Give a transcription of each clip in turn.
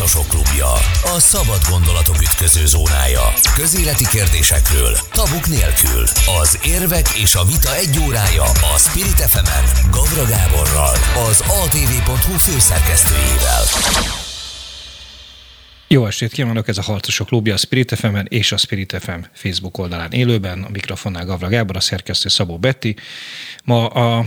Harcosok klubja. A szabad gondolatok ütköző zónája. Közéleti kérdésekről, tabuk nélkül. Az érvek és a vita egy órája a Spirit fm Gavra Gáborral, az atv.hu főszerkesztőjével. Jó estét kívánok, ez a Harcosok Klubja a Spirit fm és a Spirit FM Facebook oldalán élőben. A mikrofonnál Gavra Gábor, a szerkesztő Szabó Betti. Ma a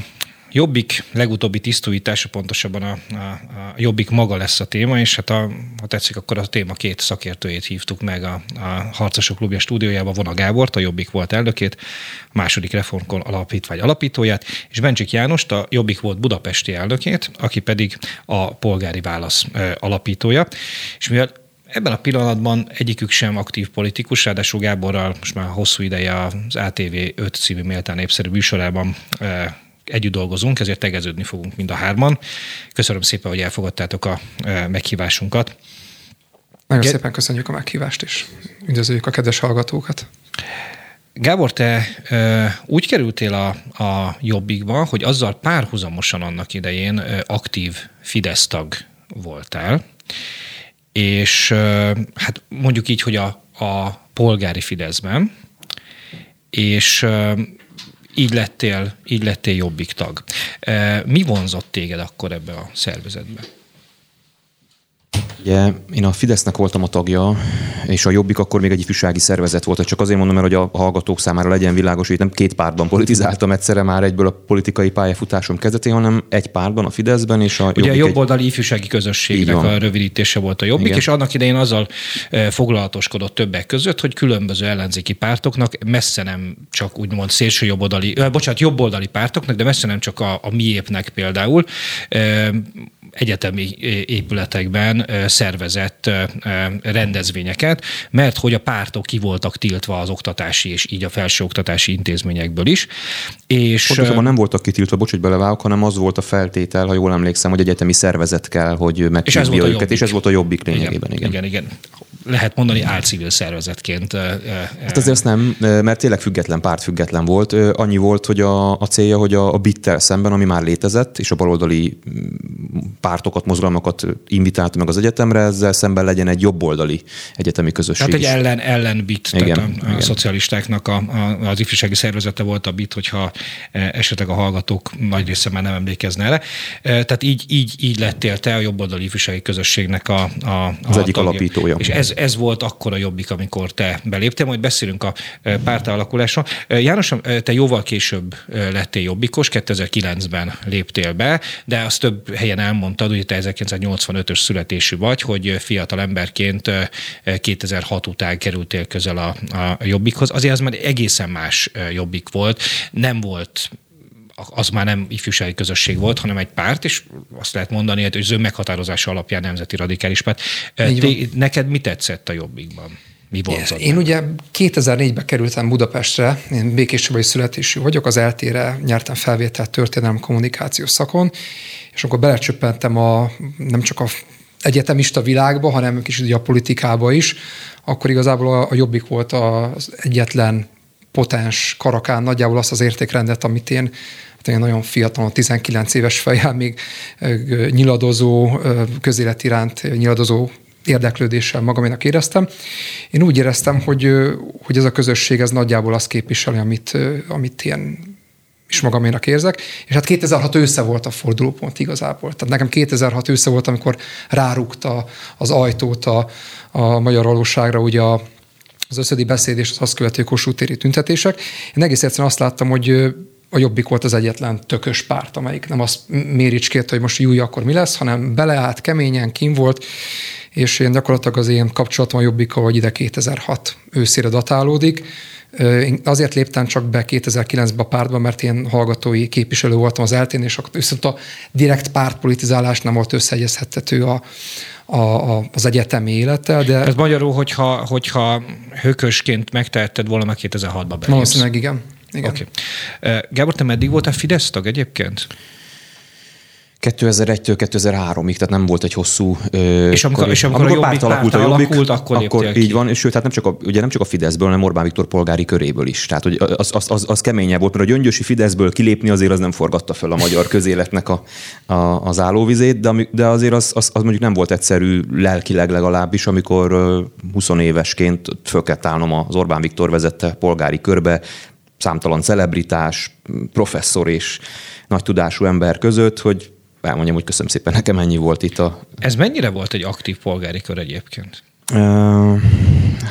Jobbik legutóbbi tisztújítása, pontosabban a, a, a Jobbik maga lesz a téma, és hát a, ha tetszik, akkor a téma két szakértőjét hívtuk meg a, a Harcosok Klubja stúdiójába, Vona Gábort, a Jobbik volt elnökét, a második reformkon alapítvány alapítóját, és Bencsik Jánost, a Jobbik volt budapesti elnökét, aki pedig a polgári válasz alapítója. És mivel Ebben a pillanatban egyikük sem aktív politikus, ráadásul Gáborral most már hosszú ideje az ATV 5 című méltán népszerű műsorában együtt dolgozunk, ezért tegeződni fogunk mind a hárman. Köszönöm szépen, hogy elfogadtátok a meghívásunkat. Nagyon Ge- szépen köszönjük a meghívást, és üdvözöljük a kedves hallgatókat. Gábor, te e, úgy kerültél a, a Jobbikba, hogy azzal párhuzamosan annak idején e, aktív Fidesz tag voltál, és hát mondjuk így, hogy a, a polgári Fideszben, és így lettél, így lettél jobbik tag. Mi vonzott téged akkor ebbe a szervezetbe? Ugye én a Fidesznek voltam a tagja, és a Jobbik akkor még egy ifjúsági szervezet volt. Csak azért mondom, mert hogy a hallgatók számára legyen világos, hogy nem két pártban politizáltam egyszerre már egyből a politikai pályafutásom kezdetén, hanem egy pártban, a Fideszben és a Ugye Jobbik a jobboldali egy... ifjúsági közösségnek a rövidítése volt a Jobbik, Igen. és annak idején azzal e, foglalatoskodott többek között, hogy különböző ellenzéki pártoknak messze nem csak úgymond szélső jobboldali, bocsánat, jobboldali pártoknak, de messze nem csak a, a miépnek például e, egyetemi épületekben szervezett rendezvényeket, mert hogy a pártok ki voltak tiltva az oktatási és így a felsőoktatási intézményekből is. És Pontosabban nem voltak kitiltva, bocs, hogy beleválok, hanem az volt a feltétel, ha jól emlékszem, hogy egyetemi szervezet kell, hogy meghívja őket, és ez volt a jobbik lényegében. Igen, igen. igen, igen. Lehet mondani álcivil szervezetként. Hát azért ezt nem, mert tényleg független, párt független volt. Annyi volt, hogy a, a célja, hogy a, a BIT-tel szemben, ami már létezett, és a baloldali pártokat, mozgalmakat invitálta meg az egyetemre, ezzel szemben legyen egy jobboldali egyetemi közösség Tehát egy ellen, ellen bit, igen, tehát a, a igen. szocialistáknak a, a, az ifjúsági szervezete volt a bit, hogyha e, esetleg a hallgatók nagy része már nem emlékezne erre. E, tehát így, így, így lettél te a jobboldali ifjúsági közösségnek a, a, a az egyik tagja. alapítója. És ez, ez volt akkor a jobbik, amikor te beléptél, majd beszélünk a e, párt alakulásról. János, te jóval később lettél jobbikos, 2009-ben léptél be, de azt több helyen elmond mondtad, hogy te 1985-ös születésű vagy, hogy fiatal emberként 2006 után kerültél közel a, a jobbikhoz. Azért az már egészen más jobbik volt. Nem volt az már nem ifjúsági közösség volt, hanem egy párt, és azt lehet mondani, hogy ön meghatározása alapján nemzeti radikális párt. Te, neked mi tetszett a jobbikban? Mi vonzott? Én ugye 2004-ben kerültem Budapestre, én békéscsabai születésű vagyok, az eltére nyertem felvételt történelem kommunikációs szakon, és akkor belecsöppentem a, nem csak a egyetemista világba, hanem kicsit a politikába is, akkor igazából a, a Jobbik volt az egyetlen potens karakán, nagyjából azt az értékrendet, amit én, én nagyon fiatal, 19 éves fejjel még nyiladozó, közélet iránt nyiladozó érdeklődéssel magaménak éreztem. Én úgy éreztem, hogy, hogy ez a közösség ez nagyjából azt képviseli, amit, amit én is magaménak érzek. És hát 2006 ősze volt a fordulópont igazából. Tehát nekem 2006 ősze volt, amikor rárúgta az ajtót a, a magyar valóságra ugye a, az összödi beszéd és az azt követő Kossuth tüntetések. Én egész egyszerűen azt láttam, hogy a Jobbik volt az egyetlen tökös párt, amelyik nem azt méricskét, hogy most júj, akkor mi lesz, hanem beleállt keményen, kim volt, és én gyakorlatilag az én kapcsolatom a Jobbika, hogy ide 2006 őszére datálódik. Én azért léptem csak be 2009-ben a pártba, mert én hallgatói képviselő voltam az eltén, és viszont a direkt pártpolitizálás nem volt összeegyezhető a, a, a, az egyetemi élettel. De... Ez magyarul, hogyha, hogyha hökösként megtehetted volna, meg 2006-ban belépsz. Valószínűleg igen. Igen. Okay. Gábor, te meddig voltál Fidesz tag egyébként? 2001-től 2003-ig, tehát nem volt egy hosszú... És amikor, és amikor, amikor a párt alakult, a Jobbik, alakult, akkor, akkor így van, és sőt, tehát nem csak, a, ugye nem csak a Fideszből, hanem Orbán Viktor polgári köréből is. Tehát hogy az, az, az, az keményebb volt, mert a gyöngyösi Fideszből kilépni azért az nem forgatta föl a magyar közéletnek a, a, az állóvizét, de, de azért az, az, az, mondjuk nem volt egyszerű lelkileg legalábbis, amikor 20 évesként föl kellett állnom az Orbán Viktor vezette polgári körbe, számtalan celebritás, professzor és nagy tudású ember között, hogy elmondjam, hogy köszönöm szépen, nekem ennyi volt itt a... Ez mennyire volt egy aktív polgári kör egyébként? Uh,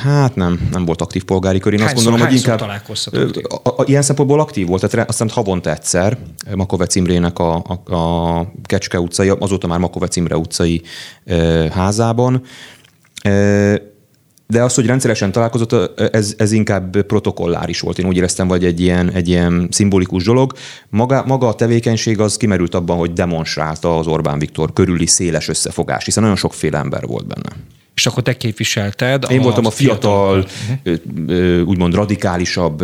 hát nem, nem volt aktív polgári kör. Én hányszor, azt gondolom, hogy inkább a, a, a, ilyen szempontból aktív volt, tehát aztán havonta egyszer Makovec Imrének a, a, a Kecske utcai, azóta már Makovec Imre utcai uh, házában. Uh, de az, hogy rendszeresen találkozott, ez, ez inkább protokolláris volt. Én úgy éreztem, vagy egy ilyen, egy ilyen szimbolikus dolog. Maga, maga a tevékenység az kimerült abban, hogy demonstrálta az Orbán Viktor körüli széles összefogás, hiszen nagyon sokféle ember volt benne. És akkor te képviselted? Én a voltam a fiatal, fiatal, úgymond radikálisabb,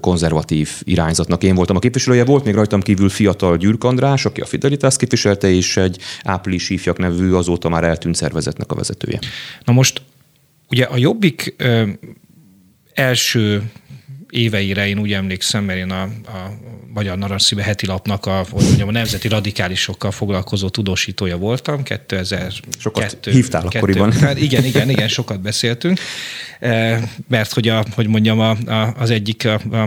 konzervatív irányzatnak. Én voltam a képviselője. Volt még rajtam kívül fiatal Gyürk András, aki a Fidelitas képviselte, és egy április ifjak nevű, azóta már eltűnt szervezetnek a vezetője. Na most Ugye a Jobbik ö, első éveire én úgy emlékszem, mert én a, a Magyar Narancszíve heti lapnak a, hogy mondjam, a nemzeti radikálisokkal foglalkozó tudósítója voltam. 2000, sokat hívtál kettő, akkoriban. Hát igen, igen, igen, sokat beszéltünk. Eh, mert hogy, a, hogy mondjam, a, a, az egyik a, a,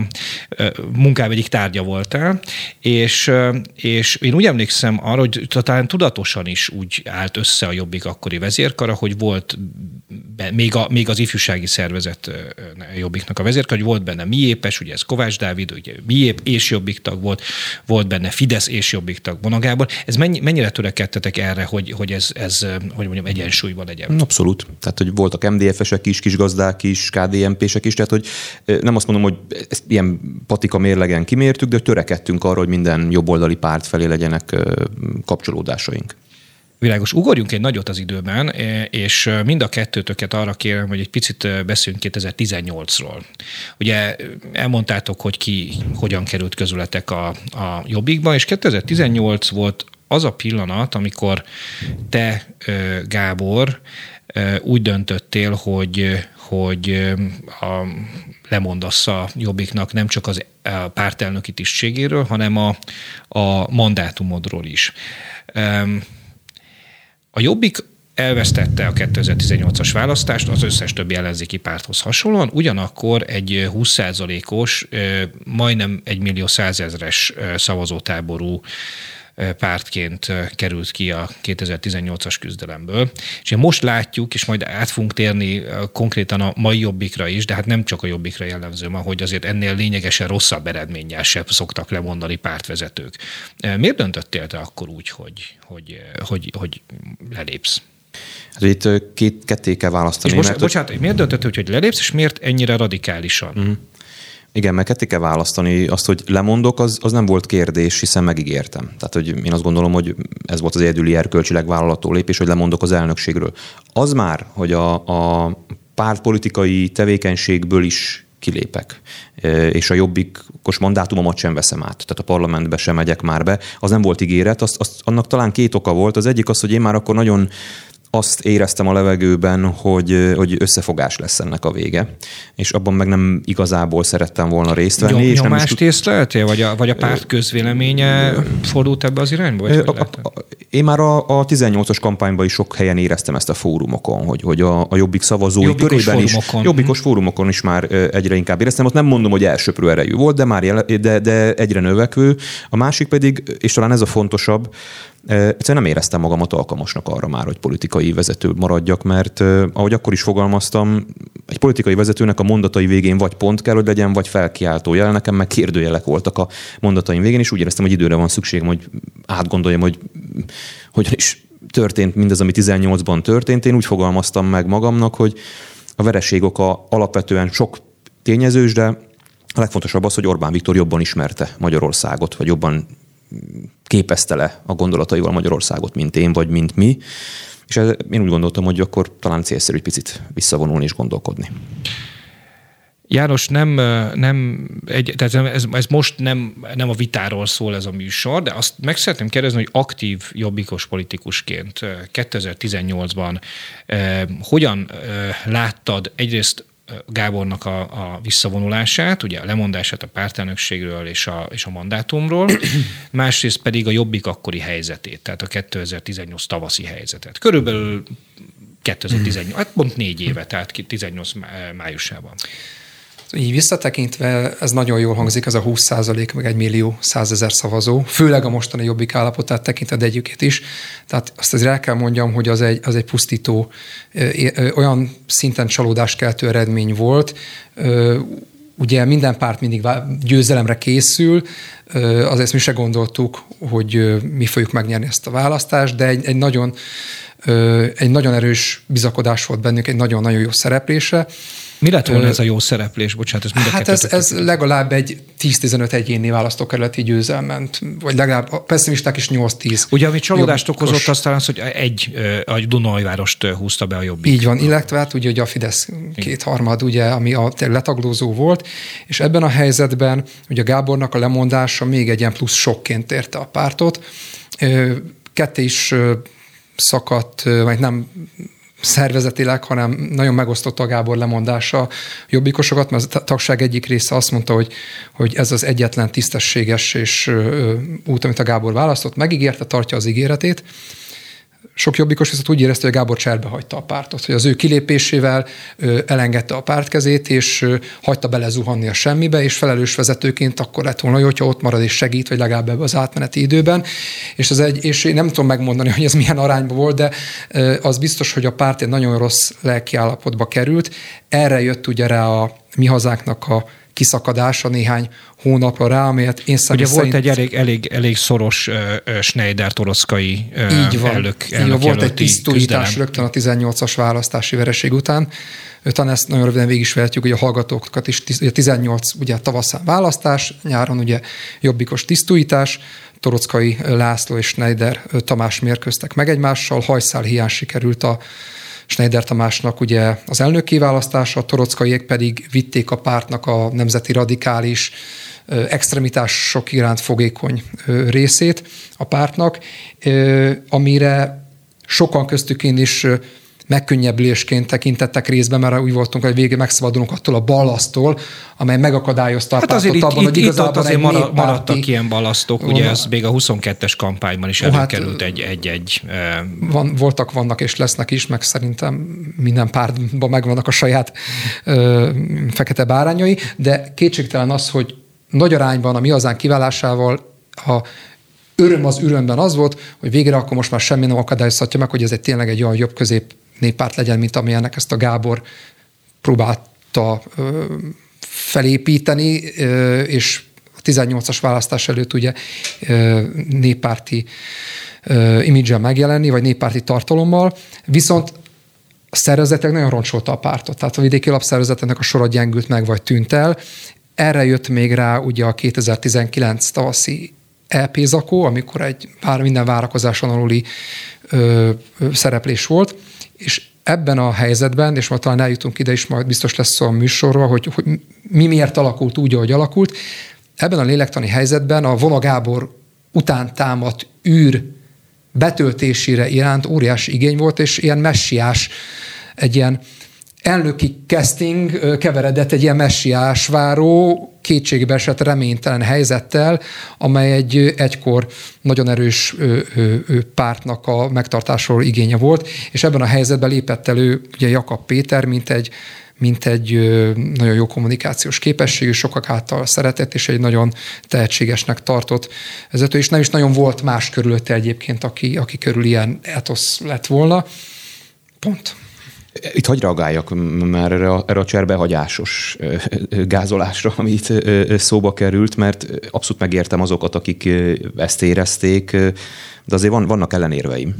a munkám egyik tárgya voltál, és, és én úgy emlékszem arra, hogy talán tudatosan is úgy állt össze a Jobbik akkori vezérkara, hogy volt be, még, a, még az ifjúsági szervezet Jobbiknak a vezérkara, hogy volt benne Miépes, ugye ez Kovács Dávid, ugye Miép és Jobbik tag volt, volt benne Fidesz és Jobbik tag Bonagábor. Ez mennyi, mennyire törekedtetek erre, hogy, hogy ez, ez, hogy mondjam, egyensúlyban legyen? Abszolút. Tehát, hogy voltak MDF-esek is, kis gazdák, gazdák is, KDNP-sek is, tehát hogy nem azt mondom, hogy ezt ilyen patika mérlegen kimértük, de törekedtünk arra, hogy minden jobboldali párt felé legyenek kapcsolódásaink. Világos. Ugorjunk egy nagyot az időben, és mind a kettőtöket arra kérem, hogy egy picit beszéljünk 2018-ról. Ugye elmondtátok, hogy ki hogyan került közületek a, a Jobbikba, és 2018 volt az a pillanat, amikor te, Gábor, úgy döntöttél, hogy, hogy a, lemondasz a Jobbiknak nem csak az a pártelnöki tisztségéről, hanem a, a mandátumodról is. A Jobbik elvesztette a 2018-as választást az összes többi ellenzéki párthoz hasonlóan, ugyanakkor egy 20%-os, majdnem egy millió százezres szavazótáború pártként került ki a 2018-as küzdelemből. És most látjuk, és majd át fogunk térni konkrétan a mai jobbikra is, de hát nem csak a jobbikra jellemző ma, hogy azért ennél lényegesen rosszabb eredménnyel se szoktak lemondani pártvezetők. Miért döntöttél te akkor úgy, hogy, hogy, hogy, hogy lelépsz? Hát itt két, ketté kell választani. És most, mert bocsánat, miért döntöttél, hogy lelépsz, és miért ennyire radikálisan? Uh-huh. Igen, mert ketté kell választani. Azt, hogy lemondok, az, az nem volt kérdés, hiszen megígértem. Tehát, hogy én azt gondolom, hogy ez volt az egyedüli erkölcsileg vállalató lépés, hogy lemondok az elnökségről. Az már, hogy a, a pártpolitikai tevékenységből is kilépek, e, és a jobbikos mandátumomat sem veszem át, tehát a parlamentbe sem megyek már be, az nem volt ígéret, azt, azt, annak talán két oka volt. Az egyik az, hogy én már akkor nagyon azt éreztem a levegőben, hogy, hogy összefogás lesz ennek a vége. És abban meg nem igazából szerettem volna részt venni. Nyom, és nyomást nem is... észleltél, vagy a, vagy a párt közvéleménye fordult ebbe az irányba? Vagy a, a, a, én már a, a 18-as kampányban is sok helyen éreztem ezt a fórumokon, hogy, hogy a, a Jobbik szavazói Jobbikos körében fórumokon. is, Jobbikos fórumokon is már egyre inkább éreztem. Ott nem mondom, hogy elsöprő erejű volt, de már jele, de, de egyre növekvő. A másik pedig, és talán ez a fontosabb, Egyszerűen nem éreztem magamat alkalmasnak arra már, hogy politikai vezető maradjak, mert ahogy akkor is fogalmaztam, egy politikai vezetőnek a mondatai végén vagy pont kell, hogy legyen, vagy felkiáltó jel. Nekem meg kérdőjelek voltak a mondataim végén, és úgy éreztem, hogy időre van szükségem, hogy átgondoljam, hogy hogy is történt mindez, ami 18-ban történt. Én úgy fogalmaztam meg magamnak, hogy a vereség oka alapvetően sok tényezős, de a legfontosabb az, hogy Orbán Viktor jobban ismerte Magyarországot, vagy jobban képezte le a gondolataival Magyarországot, mint én, vagy mint mi. És én úgy gondoltam, hogy akkor talán célszerű egy picit visszavonulni és gondolkodni. János, nem, nem egy, tehát ez, ez most nem, nem a vitáról szól ez a műsor, de azt meg szeretném kérdezni, hogy aktív jobbikos politikusként 2018-ban eh, hogyan eh, láttad egyrészt Gábornak a, a visszavonulását, ugye a lemondását a pártelnökségről és a, és a mandátumról, másrészt pedig a jobbik akkori helyzetét, tehát a 2018 tavaszi helyzetet. Körülbelül 2018, hát pont négy éve, tehát 18 májusában. Így visszatekintve ez nagyon jól hangzik, ez a 20 százalék, meg egy millió százezer szavazó, főleg a mostani jobbik állapotát tekintve együket is. Tehát azt azért el kell mondjam, hogy az egy, az egy pusztító, olyan szinten csalódáskeltő eredmény volt, ugye minden párt mindig győzelemre készül, azért mi se gondoltuk, hogy mi fogjuk megnyerni ezt a választást, de egy, egy nagyon egy nagyon erős bizakodás volt bennünk, egy nagyon-nagyon jó szereplése, mi lett volna ez a jó szereplés? Bocsánat, ez mind Hát ez, ez legalább egy 10-15 egyéni választókerületi győzelment, vagy legalább a pessimisták is 8-10. Ugye, ami csalódást jobbikos. okozott, aztán az, hogy egy a Dunajvárost húzta be a jobbik. Így van, illetve hát ugye, hogy a Fidesz kétharmad, ugye, ami a letaglózó volt, és ebben a helyzetben ugye Gábornak a lemondása még egy ilyen plusz sokként érte a pártot. Ketté is szakadt, vagy nem szervezetileg, hanem nagyon megosztott a Gábor lemondása jobbikosokat, mert a tagság egyik része azt mondta, hogy, hogy ez az egyetlen tisztességes és út, amit a Gábor választott, megígérte, tartja az ígéretét, sok jobbikos viszont úgy érezte, hogy Gábor cserbe hagyta a pártot, hogy az ő kilépésével elengedte a pártkezét, és hagyta belezuhanni a semmibe, és felelős vezetőként akkor lett volna, hogyha ott marad és segít, vagy legalább az átmeneti időben. És, az egy, és én nem tudom megmondani, hogy ez milyen arányban volt, de az biztos, hogy a párt egy nagyon rossz lelkiállapotba került. Erre jött ugye rá a mi hazánknak a kiszakadása néhány hónapra rá, amelyet én személy Ugye szerint... volt egy elég, elég, elég szoros uh, Schneider-toroszkai uh, így van, elnök, így van, Volt egy tisztújítás rögtön a 18-as választási vereség után. Talán ezt nagyon röviden végig is vehetjük, hogy a hallgatókat is, ugye 18 ugye tavaszán választás, nyáron ugye jobbikos tisztújítás, Torockai László és Schneider Tamás mérkőztek meg egymással, hajszál hiány sikerült a Schneider Tamásnak ugye az elnöki választása, a Torockaiék pedig vitték a pártnak a nemzeti radikális extremitások iránt fogékony részét a pártnak, amire sokan köztük én is megkönnyebbülésként tekintettek részben, mert úgy voltunk, hogy végig megszabadulunk attól a ballasztól, amely megakadályozta hát azért abban, itt, hogy igazából itt azért marad, maradtak ilyen balasztok, ugye van, ez még a 22-es kampányban is hát előkerült hát, egy-egy... Van, voltak, vannak és lesznek is, meg szerintem minden pártban megvannak a saját ö, fekete bárányai, de kétségtelen az, hogy nagy arányban a mi hazánk kiválásával a öröm az örömben az volt, hogy végre akkor most már semmi nem akadályozhatja meg, hogy ez egy tényleg egy olyan jobb közép néppárt legyen, mint amilyennek ezt a Gábor próbálta felépíteni, és a 18-as választás előtt ugye néppárti imidzsel megjelenni, vagy néppárti tartalommal, viszont a szervezetek nagyon roncsolta a pártot. Tehát a vidéki lapszervezeteknek a sora gyengült meg, vagy tűnt el. Erre jött még rá ugye a 2019 tavaszi EP zakó, amikor egy minden várakozáson aluli ö, ö, szereplés volt, és ebben a helyzetben, és majd talán eljutunk ide is, majd biztos lesz szó a műsorról, hogy, hogy mi miért alakult úgy, ahogy alakult, ebben a lélektani helyzetben a Vona Gábor után támadt űr betöltésére iránt óriási igény volt, és ilyen messiás, egy ilyen elnöki casting keveredett egy ilyen messiás váró, kétségbe esett reménytelen helyzettel, amely egy egykor nagyon erős pártnak a megtartásról igénye volt, és ebben a helyzetben lépett elő ugye Jakab Péter, mint egy mint egy nagyon jó kommunikációs képességű, sokak által szeretett, és egy nagyon tehetségesnek tartott vezető, és nem is nagyon volt más körülötte egyébként, aki, aki körül ilyen etosz lett volna. Pont. Itt hagy reagáljak már erre a, erre a cserbehagyásos gázolásra, amit szóba került, mert abszolút megértem azokat, akik ezt érezték, de azért van, vannak ellenérveim.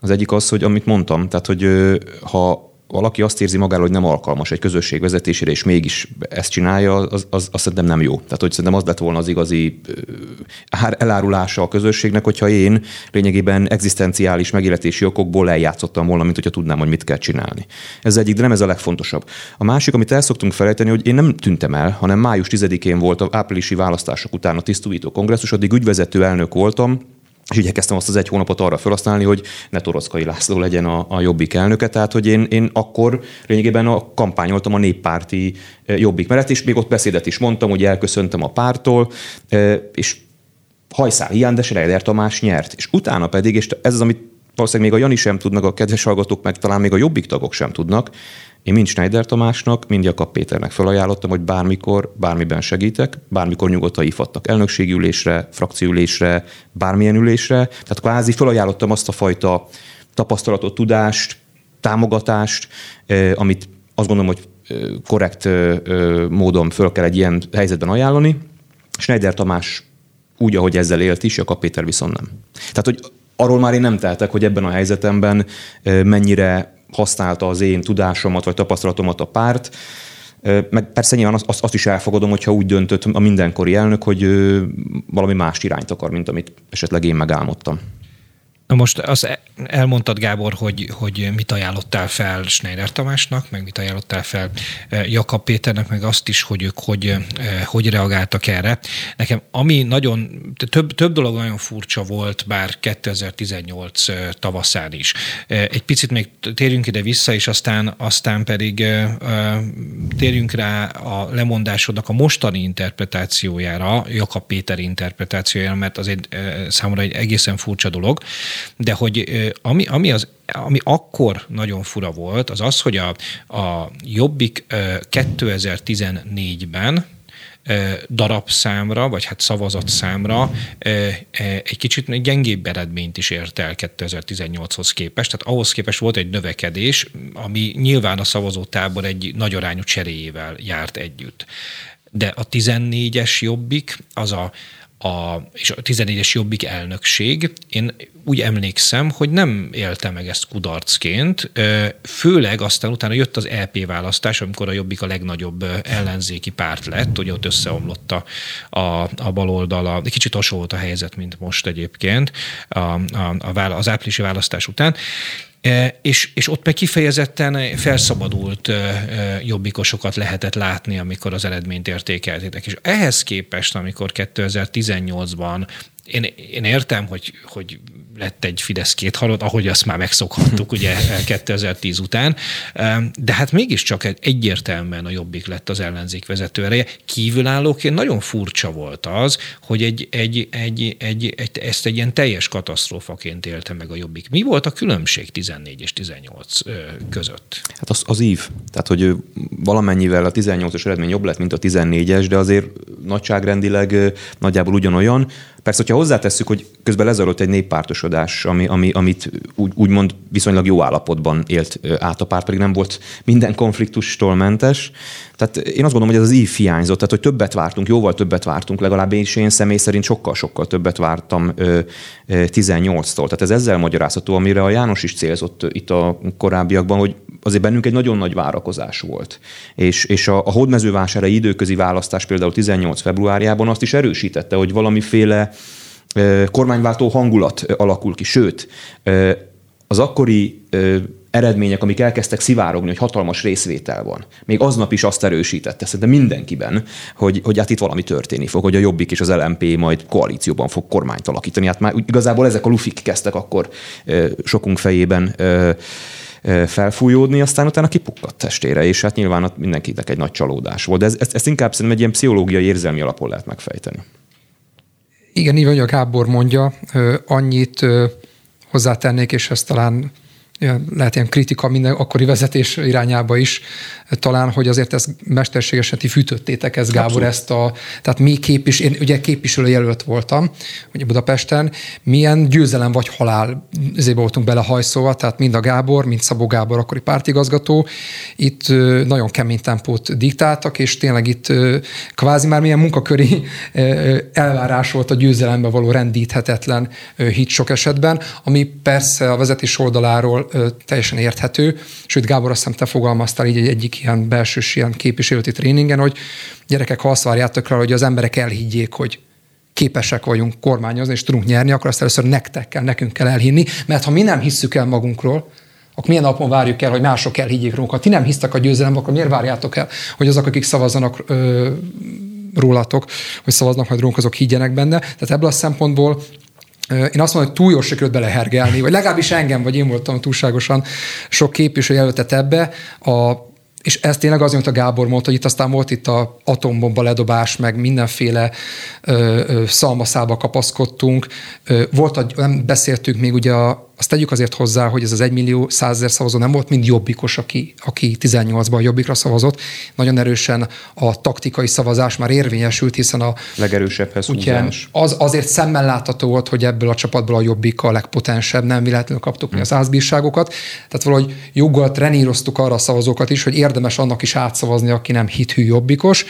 Az egyik az, hogy amit mondtam, tehát hogy ha valaki azt érzi magáról, hogy nem alkalmas egy közösség vezetésére, és mégis ezt csinálja, az, az, az szerintem nem jó. Tehát, hogy szerintem az lett volna az igazi elárulása a közösségnek, hogyha én lényegében egzisztenciális megéletési okokból eljátszottam volna, mint hogyha tudnám, hogy mit kell csinálni. Ez egyik, de nem ez a legfontosabb. A másik, amit el szoktunk felejteni, hogy én nem tűntem el, hanem május 10-én volt a áprilisi választások után a tisztújító kongresszus, addig ügyvezető elnök voltam, és igyekeztem azt az egy hónapot arra felhasználni, hogy ne Torockai László legyen a, a Jobbik elnöke, tehát hogy én, én akkor lényegében a kampányoltam a néppárti Jobbik mellett, és még ott beszédet is mondtam, hogy elköszöntem a pártól, és hajszál hiány, de Schreider Tamás nyert. És utána pedig, és ez az, amit valószínűleg még a Jani sem tudnak, a kedves hallgatók, meg talán még a Jobbik tagok sem tudnak, én mind Schneider Tamásnak, mind Jakab Péternek felajánlottam, hogy bármikor, bármiben segítek, bármikor nyugodtan hívhattak elnökségülésre, frakciülésre, bármilyen ülésre. Tehát kvázi felajánlottam azt a fajta tapasztalatot, tudást, támogatást, amit azt gondolom, hogy korrekt módon föl kell egy ilyen helyzetben ajánlani. Schneider Tamás úgy, ahogy ezzel élt is, Jakab Péter viszont nem. Tehát, hogy arról már én nem tehetek, hogy ebben a helyzetemben mennyire használta az én tudásomat vagy tapasztalatomat a párt. Meg persze nyilván azt, azt is elfogadom, hogyha úgy döntött a mindenkori elnök, hogy valami más irányt akar, mint amit esetleg én megálmodtam. Na most az e- elmondtad, Gábor, hogy, hogy mit ajánlottál fel Schneider Tamásnak, meg mit ajánlottál fel e, Jakab Péternek, meg azt is, hogy ők hogy, e, hogy reagáltak erre. Nekem ami nagyon, több, több dolog nagyon furcsa volt, bár 2018 tavaszán is. Egy picit még térjünk ide vissza, és aztán, aztán pedig térjünk rá a lemondásodnak a mostani interpretációjára, Jakab Péter interpretációjára, mert az egy számomra egy egészen furcsa dolog de hogy ami, ami, az, ami akkor nagyon fura volt, az az, hogy a, a Jobbik 2014-ben darabszámra, vagy hát szavazatszámra egy kicsit gyengébb eredményt is ért el 2018-hoz képest. Tehát ahhoz képest volt egy növekedés, ami nyilván a szavazótábor egy nagy arányú cseréjével járt együtt. De a 14-es jobbik, az a a, és a 14-es Jobbik elnökség, én úgy emlékszem, hogy nem élte meg ezt kudarcként, főleg aztán utána jött az EP választás, amikor a Jobbik a legnagyobb ellenzéki párt lett, ugye ott összeomlott a, a, a baloldal, kicsit hasonló a helyzet, mint most egyébként a, a, a, az áprilisi választás után, E, és, és ott meg kifejezetten felszabadult e, e, jobbikosokat lehetett látni, amikor az eredményt értékeltétek. És ehhez képest, amikor 2018-ban én, én értem, hogy, hogy lett egy Fidesz két halott, ahogy azt már megszokhattuk ugye 2010 után, de hát mégiscsak egyértelműen a Jobbik lett az ellenzék vezető ereje. Kívülállóként nagyon furcsa volt az, hogy egy, egy, egy, egy, egy, ezt egy ilyen teljes katasztrófaként élte meg a Jobbik. Mi volt a különbség 14 és 18 között? Hát az, az ív. Tehát, hogy valamennyivel a 18-as eredmény jobb lett, mint a 14-es, de azért nagyságrendileg nagyjából ugyanolyan. Persze, hogyha hozzátesszük, hogy közben lezajlott egy néppártosodás, ami, ami, amit úgy, úgymond viszonylag jó állapotban élt át a párt, pedig nem volt minden konfliktustól mentes. Tehát én azt gondolom, hogy ez az ív hiányzott, tehát hogy többet vártunk, jóval többet vártunk, legalább én én személy szerint sokkal-sokkal többet vártam 18-tól. Tehát ez ezzel magyarázható, amire a János is célzott itt a korábbiakban, hogy azért bennünk egy nagyon nagy várakozás volt. És, és a, a hódmezővásárai időközi választás például 18 februárjában azt is erősítette, hogy valamiféle kormányváltó hangulat alakul ki. Sőt, az akkori eredmények, amik elkezdtek szivárogni, hogy hatalmas részvétel van. Még aznap is azt erősítette, szerintem mindenkiben, hogy, hogy hát itt valami történni fog, hogy a Jobbik és az LMP majd koalícióban fog kormányt alakítani. Hát már igazából ezek a lufik kezdtek akkor sokunk fejében felfújódni, aztán utána kipukkadt testére, és hát nyilván mindenkinek egy nagy csalódás volt. De ez, ezt, ezt inkább szerintem egy ilyen pszichológiai érzelmi alapon lehet megfejteni. Igen, így van, a Gábor mondja, annyit hozzátennék, és ezt talán lehet ilyen kritika minden akkori vezetés irányába is, talán, hogy azért ezt mesterségesen ti fűtöttétek ezt, Gábor, Abszolút. ezt a, tehát mi képvis, én ugye képviselőjelölt voltam, ugye Budapesten, milyen győzelem vagy halál, ezért voltunk bele hajszolva, tehát mind a Gábor, mind Szabó Gábor, akkori pártigazgató, itt nagyon kemény tempót diktáltak, és tényleg itt kvázi már milyen munkaköri elvárás volt a győzelembe való rendíthetetlen hit sok esetben, ami persze a vezetés oldaláról teljesen érthető, sőt Gábor azt hiszem te fogalmaztál így egy egyik ilyen belsős ilyen képviselőti tréningen, hogy gyerekek, ha azt várjátok rá, hogy az emberek elhiggyék, hogy képesek vagyunk kormányozni, és tudunk nyerni, akkor azt először nektek kell, nekünk kell elhinni, mert ha mi nem hisszük el magunkról, akkor milyen napon várjuk el, hogy mások elhiggyék rólunk. Ha ti nem hisztek a győzelembe, akkor miért várjátok el, hogy azok, akik szavazzanak ö, rólatok, hogy szavaznak majd rólunk, azok higgyenek benne. Tehát ebből a szempontból én azt mondom, hogy túl jól sikerült belehergelni, vagy legalábbis engem, vagy én voltam túlságosan sok képviselő jelöltet ebbe. A és ez tényleg az, amit a Gábor mondta, hogy itt aztán volt itt a atombomba ledobás, meg mindenféle ö, ö, szalmaszába kapaszkodtunk. Ö, volt, a, nem beszéltünk még ugye a, azt tegyük azért hozzá, hogy ez az 1 millió 100 ezer szavazó nem volt mind jobbikos, aki, aki 18-ban jobbikra szavazott. Nagyon erősen a taktikai szavazás már érvényesült, hiszen a legerősebbhez húzás. Az, azért szemmel látható volt, hogy ebből a csapatból a jobbik a legpotensebb, nem véletlenül kaptuk mi az ázbírságokat. Tehát valahogy joggal treníroztuk arra a szavazókat is, hogy érdemes annak is átszavazni, aki nem hithű jobbikos.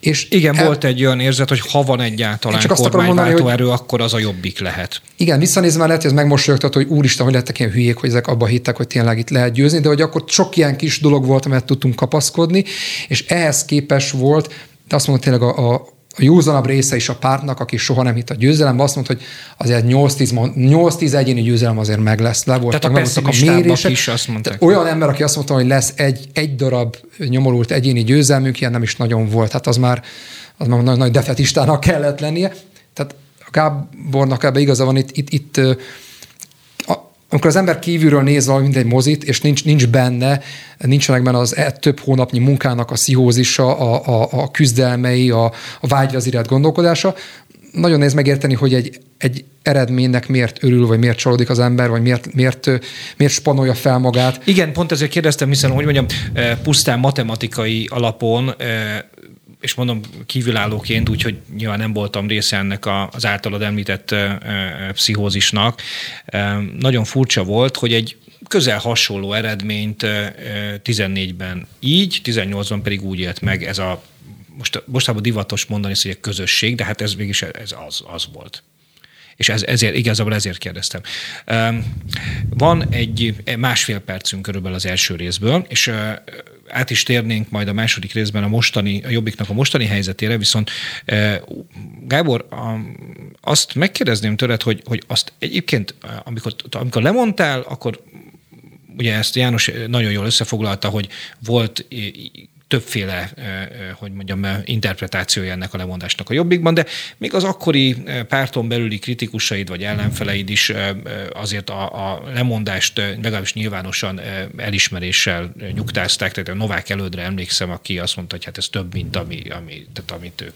És igen, el... volt egy olyan érzet, hogy ha van egyáltalán kormányváltó erő, hogy... akkor az a jobbik lehet. Igen, visszanézve lehet, hogy ez megmosolyogtat, hogy úr úristen, hogy lettek ilyen hülyék, hogy ezek abba hittek, hogy tényleg itt lehet győzni, de hogy akkor sok ilyen kis dolog volt, amit tudtunk kapaszkodni, és ehhez képes volt, de azt mondom tényleg a, a, a józanabb része is a pártnak, aki soha nem hitt a győzelembe, azt mondta, hogy azért 8-10, egyéni győzelem azért meg lesz. Le voltak, Tehát a, voltak a mérések. Is azt mondták. Olyan ember, aki azt mondta, hogy lesz egy, egy darab nyomorult egyéni győzelmünk, ilyen nem is nagyon volt. Hát az már, az már nagy, nagy defetistának kellett lennie. Tehát a Gábornak ebbe igaza van, itt, itt, itt amikor az ember kívülről néz valami, mint egy mozit, és nincs, nincs benne, nincsenek benne az e, több hónapnyi munkának a szihózisa, a, a, a küzdelmei, a, a vágyra az iránt gondolkodása, nagyon néz megérteni, hogy egy, egy eredménynek miért örül, vagy miért csalódik az ember, vagy miért, miért, miért spanolja fel magát. Igen, pont ezért kérdeztem, hiszen, hogy mondjam, pusztán matematikai alapon és mondom kívülállóként, úgyhogy nyilván nem voltam része ennek az általad említett pszichózisnak. Nagyon furcsa volt, hogy egy közel hasonló eredményt 14-ben így, 18-ban pedig úgy élt meg ez a most, mostában divatos mondani, hogy egy közösség, de hát ez mégis ez az, az volt. És ez, ezért, igazából ezért kérdeztem. Van egy másfél percünk körülbelül az első részből, és át is térnénk majd a második részben a mostani, a Jobbiknak a mostani helyzetére, viszont Gábor, azt megkérdezném tőled, hogy, hogy azt egyébként, amikor, amikor lemondtál, akkor ugye ezt János nagyon jól összefoglalta, hogy volt többféle, hogy mondjam, interpretációja ennek a lemondásnak a jobbikban, de még az akkori párton belüli kritikusaid vagy ellenfeleid is azért a, a lemondást legalábbis nyilvánosan elismeréssel nyugtázták, tehát a Novák elődre emlékszem, aki azt mondta, hogy hát ez több, mint ami, ami, tehát amit ők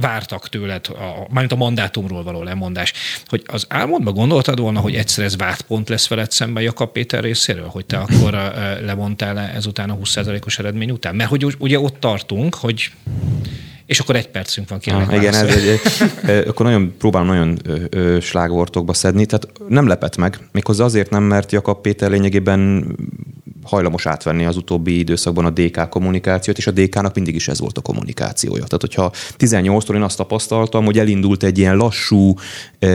vártak tőled, a, mármint a mandátumról való lemondás, hogy az álmodban gondoltad volna, hogy egyszer ez vádpont lesz veled szemben Jakab Péter részéről, hogy te akkor lemondtál ezután a 20%-os eredmény után? Mert hogy ugye ott tartunk, hogy és akkor egy percünk van kérlek. Ah, igen, ez egy, akkor nagyon próbálom nagyon slágvortokba szedni, tehát nem lepett meg. Méghozzá azért nem, mert Jakab Péter lényegében hajlamos átvenni az utóbbi időszakban a DK kommunikációt, és a DK-nak mindig is ez volt a kommunikációja. Tehát, hogyha 18-tól én azt tapasztaltam, hogy elindult egy ilyen lassú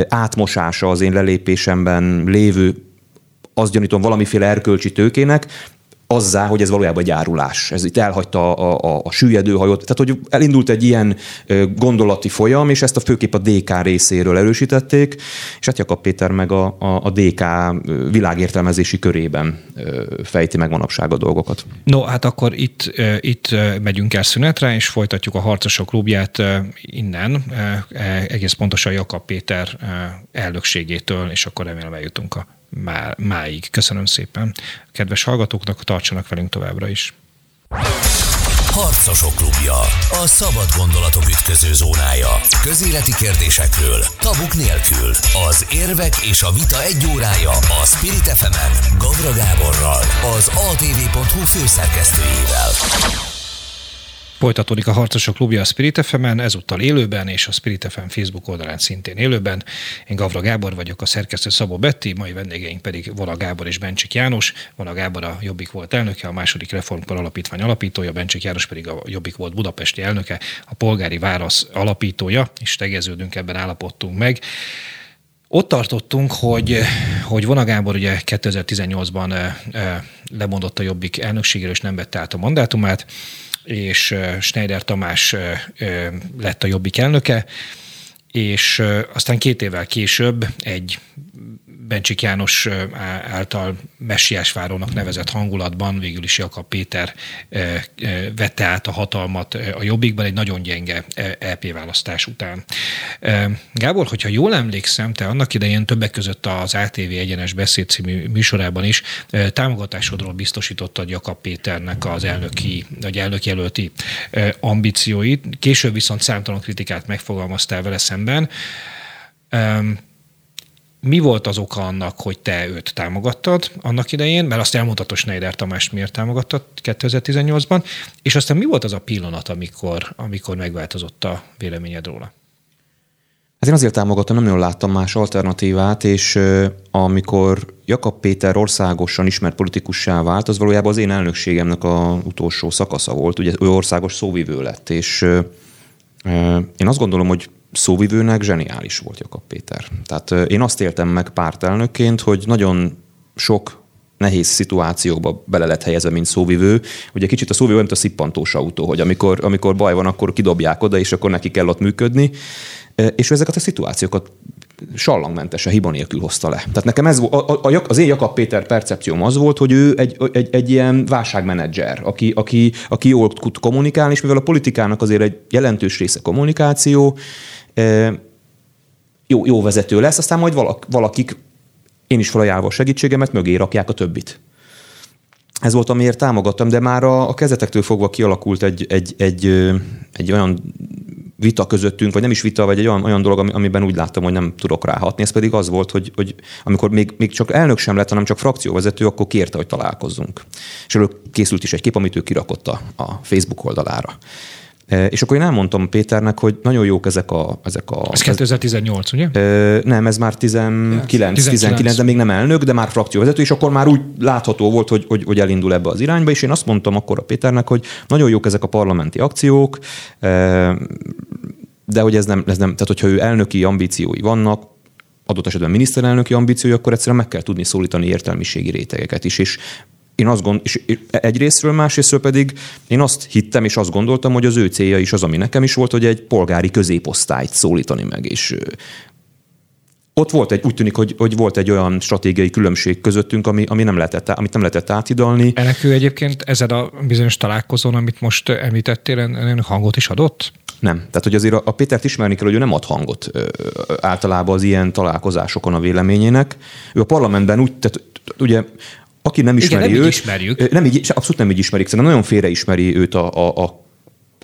átmosása az én lelépésemben lévő azt gyanítom valamiféle erkölcsi tőkének, azzá, hogy ez valójában egy árulás. Ez itt elhagyta a, a, a süllyedő hajót. Tehát, hogy elindult egy ilyen gondolati folyam, és ezt a főképp a DK részéről erősítették, és hát Jakab Péter meg a, a, a DK világértelmezési körében fejti meg manapság a dolgokat. No, hát akkor itt, itt megyünk el szünetre, és folytatjuk a Harcosok klubját innen, e, egész pontosan Jakab Péter elnökségétől, és akkor remélem eljutunk a má, máig. Köszönöm szépen. Kedves hallgatóknak, tartsanak velünk továbbra is. Harcosok klubja. A szabad gondolatok ütköző zónája. Közéleti kérdésekről, tabuk nélkül. Az érvek és a vita egy órája a Spirit fm Gavra Gáborral, az atv.hu főszerkesztőjével. Folytatódik a Harcosok Klubja a Spirit fm ezúttal élőben, és a Spirit FM Facebook oldalán szintén élőben. Én Gavra Gábor vagyok, a szerkesztő Szabó Betti, mai vendégeink pedig Vala Gábor és Bencsik János. Vala Gábor a Jobbik volt elnöke, a második Reformkor Alapítvány alapítója, Bencsik János pedig a Jobbik volt budapesti elnöke, a polgári válasz alapítója, és tegeződünk ebben állapodtunk meg. ott tartottunk, hogy, hogy Vona Gábor ugye 2018-ban lemondott a Jobbik elnökségéről, és nem vette át a mandátumát, és Schneider Tamás lett a Jobbik elnöke, és aztán két évvel később egy Bencsik János által Messiásvárónak nevezett hangulatban végül is Jakab Péter vette át a hatalmat a Jobbikban egy nagyon gyenge LP választás után. Gábor, hogyha jól emlékszem, te annak idején többek között az ATV egyenes beszéd című műsorában is támogatásodról biztosítottad Jakab Péternek az elnöki, vagy elnökjelölti ambícióit. Később viszont számtalan kritikát megfogalmaztál vele szemben mi volt az oka annak, hogy te őt támogattad annak idején, mert azt elmondhatod Schneider Tamás miért támogattad 2018-ban, és aztán mi volt az a pillanat, amikor, amikor megváltozott a véleményed róla? Hát én azért támogattam, nem nagyon láttam más alternatívát, és amikor Jakab Péter országosan ismert politikussá vált, az valójában az én elnökségemnek a utolsó szakasza volt. Ugye ő országos szóvivő lett, és én azt gondolom, hogy szóvivőnek zseniális volt Jakab Péter. Tehát én azt éltem meg pártelnökként, hogy nagyon sok nehéz szituációkba bele lett helyezve, mint szóvivő. Ugye kicsit a szóvivő mint a szippantós autó, hogy amikor, amikor baj van, akkor kidobják oda, és akkor neki kell ott működni. És ő ezeket a szituációkat sallangmentesen, hiba nélkül hozta le. Tehát nekem ez, a, a, az én Jakab Péter percepcióm az volt, hogy ő egy, egy, egy ilyen válságmenedzser, aki, aki, aki jól tud kommunikálni, és mivel a politikának azért egy jelentős része kommunikáció, jó, jó vezető lesz, aztán majd valak, valakik, én is felajánlva a segítségemet, mögé rakják a többit. Ez volt, amiért támogattam, de már a, a kezetektől fogva kialakult egy, egy, egy, egy olyan vita közöttünk, vagy nem is vita, vagy egy olyan, olyan dolog, amiben úgy láttam, hogy nem tudok ráhatni. Ez pedig az volt, hogy, hogy amikor még, még csak elnök sem lett, hanem csak frakcióvezető, akkor kérte, hogy találkozzunk. És erről készült is egy kép, amit ő kirakott a, a Facebook oldalára. És akkor én elmondtam Péternek, hogy nagyon jók ezek a... Ezek a ez 2018, ugye? E, nem, ez már 19, 19, 19, de még nem elnök, de már frakcióvezető, és akkor már úgy látható volt, hogy, hogy, hogy elindul ebbe az irányba, és én azt mondtam akkor a Péternek, hogy nagyon jók ezek a parlamenti akciók, de hogy ez nem, ez nem tehát hogyha ő elnöki ambíciói vannak, adott esetben miniszterelnöki ambíciói, akkor egyszerűen meg kell tudni szólítani értelmiségi rétegeket is, és én azt gond, és egyrésztről, másrésztről pedig én azt hittem és azt gondoltam, hogy az ő célja is az, ami nekem is volt, hogy egy polgári középosztályt szólítani meg, és ott volt egy, úgy tűnik, hogy, hogy volt egy olyan stratégiai különbség közöttünk, ami, ami nem lehetett, amit nem lehetett átidalni. Ennek ő egyébként ezen a bizonyos találkozón, amit most említettél, ennek hangot is adott? Nem. Tehát, hogy azért a, a Pétert ismerni kell, hogy ő nem ad hangot ö, általában az ilyen találkozásokon a véleményének. Ő a parlamentben úgy, tehát ugye aki nem ismeri Igen, nem őt, ismerjük. Nem így, abszolút nem így ismerik. Szerintem nagyon félreismeri őt a, a, a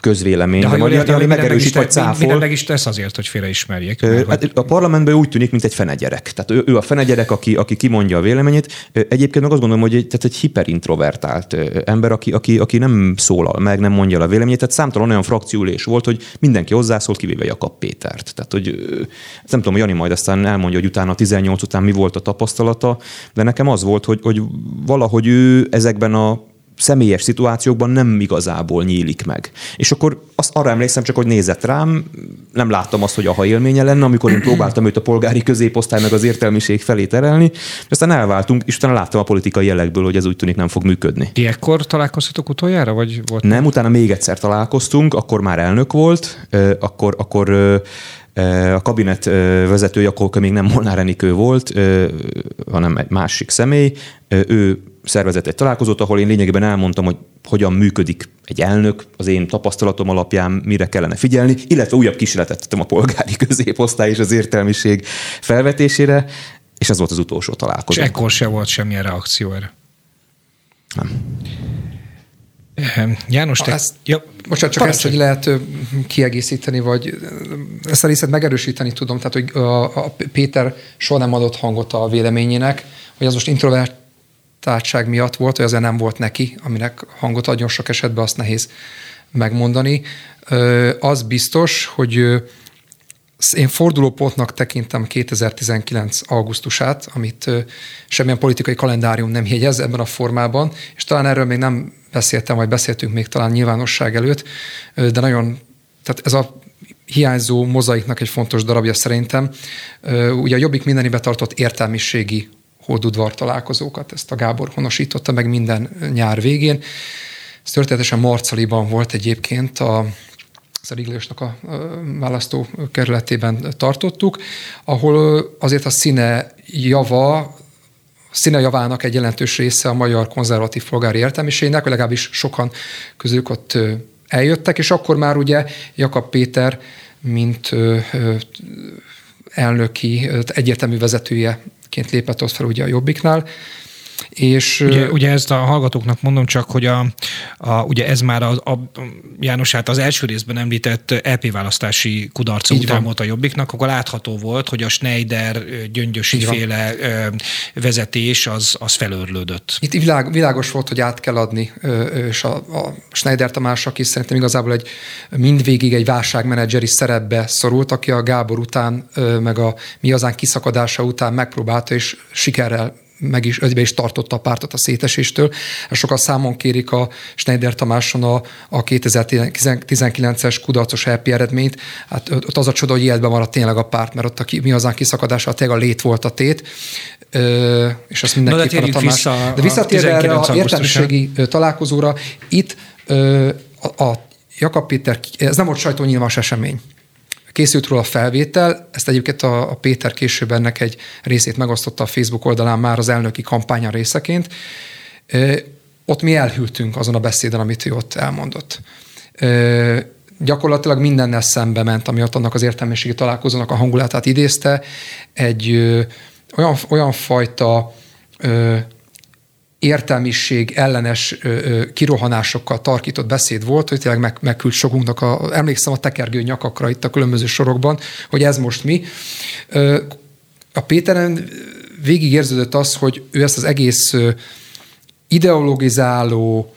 közvélemény, de, de értem, ami megerősít vagy cáfol. Minden meg is tesz azért, hogy félreismerjék. Mert, hát a parlamentben úgy tűnik, mint egy fenegyerek. Tehát ő, ő a fenegyerek, aki, aki kimondja a véleményét. Egyébként meg azt gondolom, hogy egy, tehát egy hiperintrovertált ember, aki, aki, aki nem szólal meg, nem mondja a véleményét. Tehát számtalan olyan frakciülés volt, hogy mindenki hozzászólt, kivéve Jakab Pétert. Tehát, hogy nem tudom, hogy Jani majd aztán elmondja, hogy utána 18 után mi volt a tapasztalata, de nekem az volt, hogy, hogy valahogy ő ezekben a személyes szituációkban nem igazából nyílik meg. És akkor azt arra emlékszem csak, hogy nézett rám, nem láttam azt, hogy ha élménye lenne, amikor én próbáltam őt a polgári középosztály meg az értelmiség felé terelni, aztán elváltunk, és utána láttam a politikai jellegből, hogy ez úgy tűnik nem fog működni. Ti ekkor találkoztatok utoljára? Vagy volt nem, utána még egyszer találkoztunk, akkor már elnök volt, akkor, akkor a kabinet vezetője, akkor még nem Molnár Enikő volt, hanem egy másik személy. Ő szervezett egy találkozót, ahol én lényegében elmondtam, hogy hogyan működik egy elnök, az én tapasztalatom alapján mire kellene figyelni, illetve újabb kísérletet tettem a polgári középosztály és az értelmiség felvetésére, és ez volt az utolsó találkozó. És ekkor se volt semmilyen reakció erre? Nem. Ehm, János, te... Ezt, ja, bocsánat, csak ezt, hogy lehet kiegészíteni, vagy ezt a részét megerősíteni tudom, tehát hogy a, a Péter soha nem adott hangot a véleményének, hogy az most introvert tártság miatt volt, hogy azért nem volt neki, aminek hangot adjon sok esetben, azt nehéz megmondani. Az biztos, hogy én fordulópontnak tekintem 2019. augusztusát, amit semmilyen politikai kalendárium nem jegyez ebben a formában, és talán erről még nem beszéltem, vagy beszéltünk még talán nyilvánosság előtt, de nagyon, tehát ez a hiányzó mozaiknak egy fontos darabja szerintem. Ugye a Jobbik minden tartott értelmiségi hódudvar találkozókat, ezt a Gábor honosította meg minden nyár végén. Ez történetesen Marcaliban volt egyébként a Szeriglősnek a választókerületében tartottuk, ahol azért a színe java színe javának egy jelentős része a magyar konzervatív polgári értelmiségnek, vagy legalábbis sokan közülük ott eljöttek, és akkor már ugye Jakab Péter, mint elnöki, egyértelmű vezetőjeként lépett ott fel ugye a Jobbiknál, és, ugye, ugye ezt a hallgatóknak mondom csak, hogy a, a, ugye ez már a, a János hát az első részben említett EP választási kudarca Így után van. volt a Jobbiknak, akkor látható volt, hogy a Schneider gyöngyösi féle vezetés az, az felörlődött. Itt világ, világos volt, hogy át kell adni, és a, a Schneider Tamás, aki szerintem igazából egy mindvégig egy válságmenedzseri szerepbe szorult, aki a Gábor után, meg a mi azán kiszakadása után megpróbálta, és sikerrel meg is, be is tartotta a pártot a széteséstől. Sokan számon kérik a Schneider Tamáson a, a 2019-es kudarcos LP eredményt. Hát ott az a csoda, hogy életben maradt tényleg a párt, mert ott a, mi azán kiszakadása, tényleg a lét volt a tét. Ö, és azt mindenképpen a Tamás. Vissza de visszatérve erre a értelmiségi találkozóra, itt ö, a, a Jakab Péter, ez nem volt sajtónyilvános esemény. Készült róla a felvétel, ezt egyébként a, a Péter később ennek egy részét megosztotta a Facebook oldalán már az elnöki kampánya részeként. Ott mi elhűltünk azon a beszéden, amit ő ott elmondott. Gyakorlatilag mindennel szembe ment, ami ott annak az értelmiségi találkozónak a hangulatát idézte. Egy ö, olyan, olyan fajta ö, értelmiség ellenes kirohanásokkal tarkított beszéd volt, hogy tényleg meg, megküld sokunknak, a, emlékszem a tekergő nyakakra itt a különböző sorokban, hogy ez most mi. A Péteren végig érződött az, hogy ő ezt az egész ideologizáló,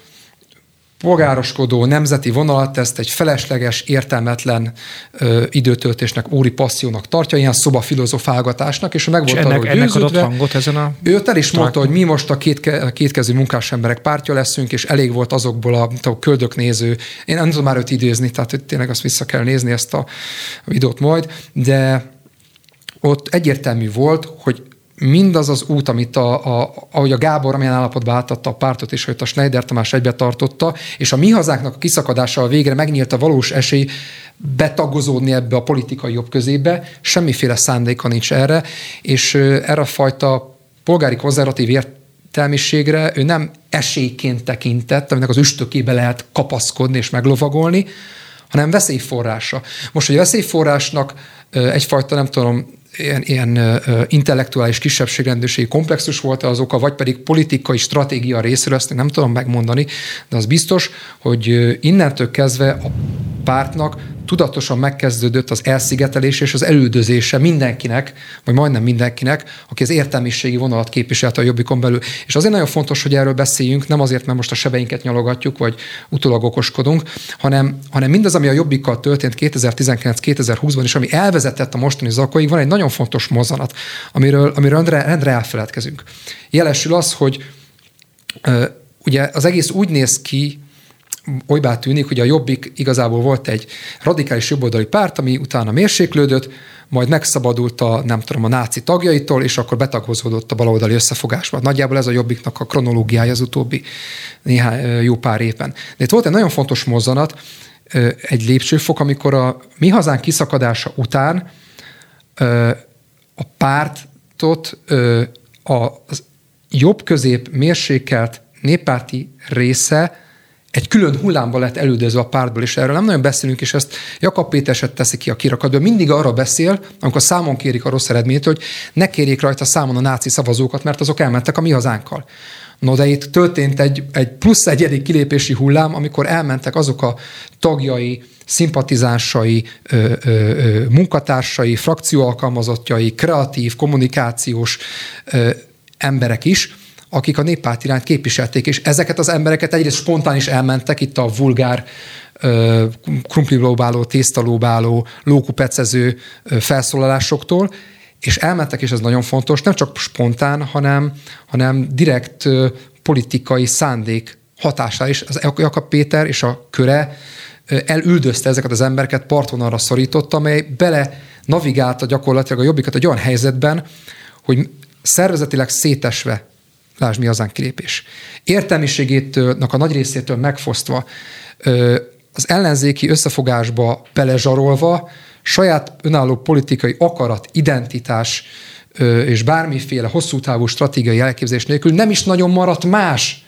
polgároskodó nemzeti vonalat ezt egy felesleges, értelmetlen ö, időtöltésnek, óri passziónak tartja, ilyen szoba filozofálgatásnak, és meg volt ennek, arról ennek adott hangot ezen a... Ő el is mondta, hogy mi most a két, kétkezű munkás emberek pártja leszünk, és elég volt azokból a, a köldöknéző, én nem tudom már őt idézni, tehát hogy tényleg azt vissza kell nézni ezt a videót majd, de ott egyértelmű volt, hogy mindaz az út, amit a, a, ahogy a Gábor amilyen állapotba átadta a pártot, és hogy a Schneider Tamás egybe tartotta, és a mi hazánknak a kiszakadással végre megnyílt a valós esély betagozódni ebbe a politikai jobb közébe, semmiféle szándéka nincs erre, és erre a fajta polgári konzervatív értelmiségre ő nem esélyként tekintett, aminek az üstökébe lehet kapaszkodni és meglovagolni, hanem veszélyforrása. Most, hogy veszélyforrásnak egyfajta, nem tudom, ilyen, ilyen intellektuális kisebbségrendőségi komplexus volt az oka, vagy pedig politikai stratégia részéről, ezt nem tudom megmondani, de az biztos, hogy innentől kezdve a pártnak tudatosan megkezdődött az elszigetelés és az elődözése mindenkinek, vagy majdnem mindenkinek, aki az értelmiségi vonalat képviselte a Jobbikon belül. És azért nagyon fontos, hogy erről beszéljünk, nem azért, mert most a sebeinket nyalogatjuk, vagy utólag okoskodunk, hanem, hanem mindaz, ami a Jobbikkal történt 2019-2020-ban, és ami elvezetett a mostani zakóig, van egy nagyon fontos mozzanat, amiről, amiről rendre, rendre elfeledkezünk. Jelesül az, hogy ugye az egész úgy néz ki, olybá tűnik, hogy a Jobbik igazából volt egy radikális jobboldali párt, ami utána mérséklődött, majd megszabadult a, nem tudom, a náci tagjaitól, és akkor betagozódott a baloldali összefogásba. Nagyjából ez a Jobbiknak a kronológiája az utóbbi néhány jó pár éven. De itt volt egy nagyon fontos mozzanat, egy lépcsőfok, amikor a mi hazánk kiszakadása után a pártot a jobb-közép mérsékelt néppárti része egy külön hullámba lett elődözve a pártból, és erről nem nagyon beszélünk, és ezt Jakab Péter se teszi ki a kirakatból. Mindig arra beszél, amikor számon kérik a rossz eredményt, hogy ne kérjék rajta számon a náci szavazókat, mert azok elmentek a mi hazánkkal. No, de itt történt egy, egy plusz egyedik kilépési hullám, amikor elmentek azok a tagjai, szimpatizánsai, ö, ö, ö, munkatársai, frakcióalkalmazottjai, kreatív, kommunikációs ö, emberek is, akik a néppárt irányt képviselték, és ezeket az embereket egyrészt spontán is elmentek, itt a vulgár krumplilóbáló, tésztalóbáló, lókupecező felszólalásoktól, és elmentek, és ez nagyon fontos, nem csak spontán, hanem, hanem direkt politikai szándék hatása is. Az Jakab Péter és a köre elüldözte ezeket az embereket, partvonalra szorította, amely bele navigálta gyakorlatilag a jobbikat egy olyan helyzetben, hogy szervezetileg szétesve, lásd mi azán kilépés. Értelmiségétől, a nagy részétől megfosztva, az ellenzéki összefogásba belezsarolva, saját önálló politikai akarat, identitás és bármiféle hosszú távú stratégiai elképzelés nélkül nem is nagyon maradt más,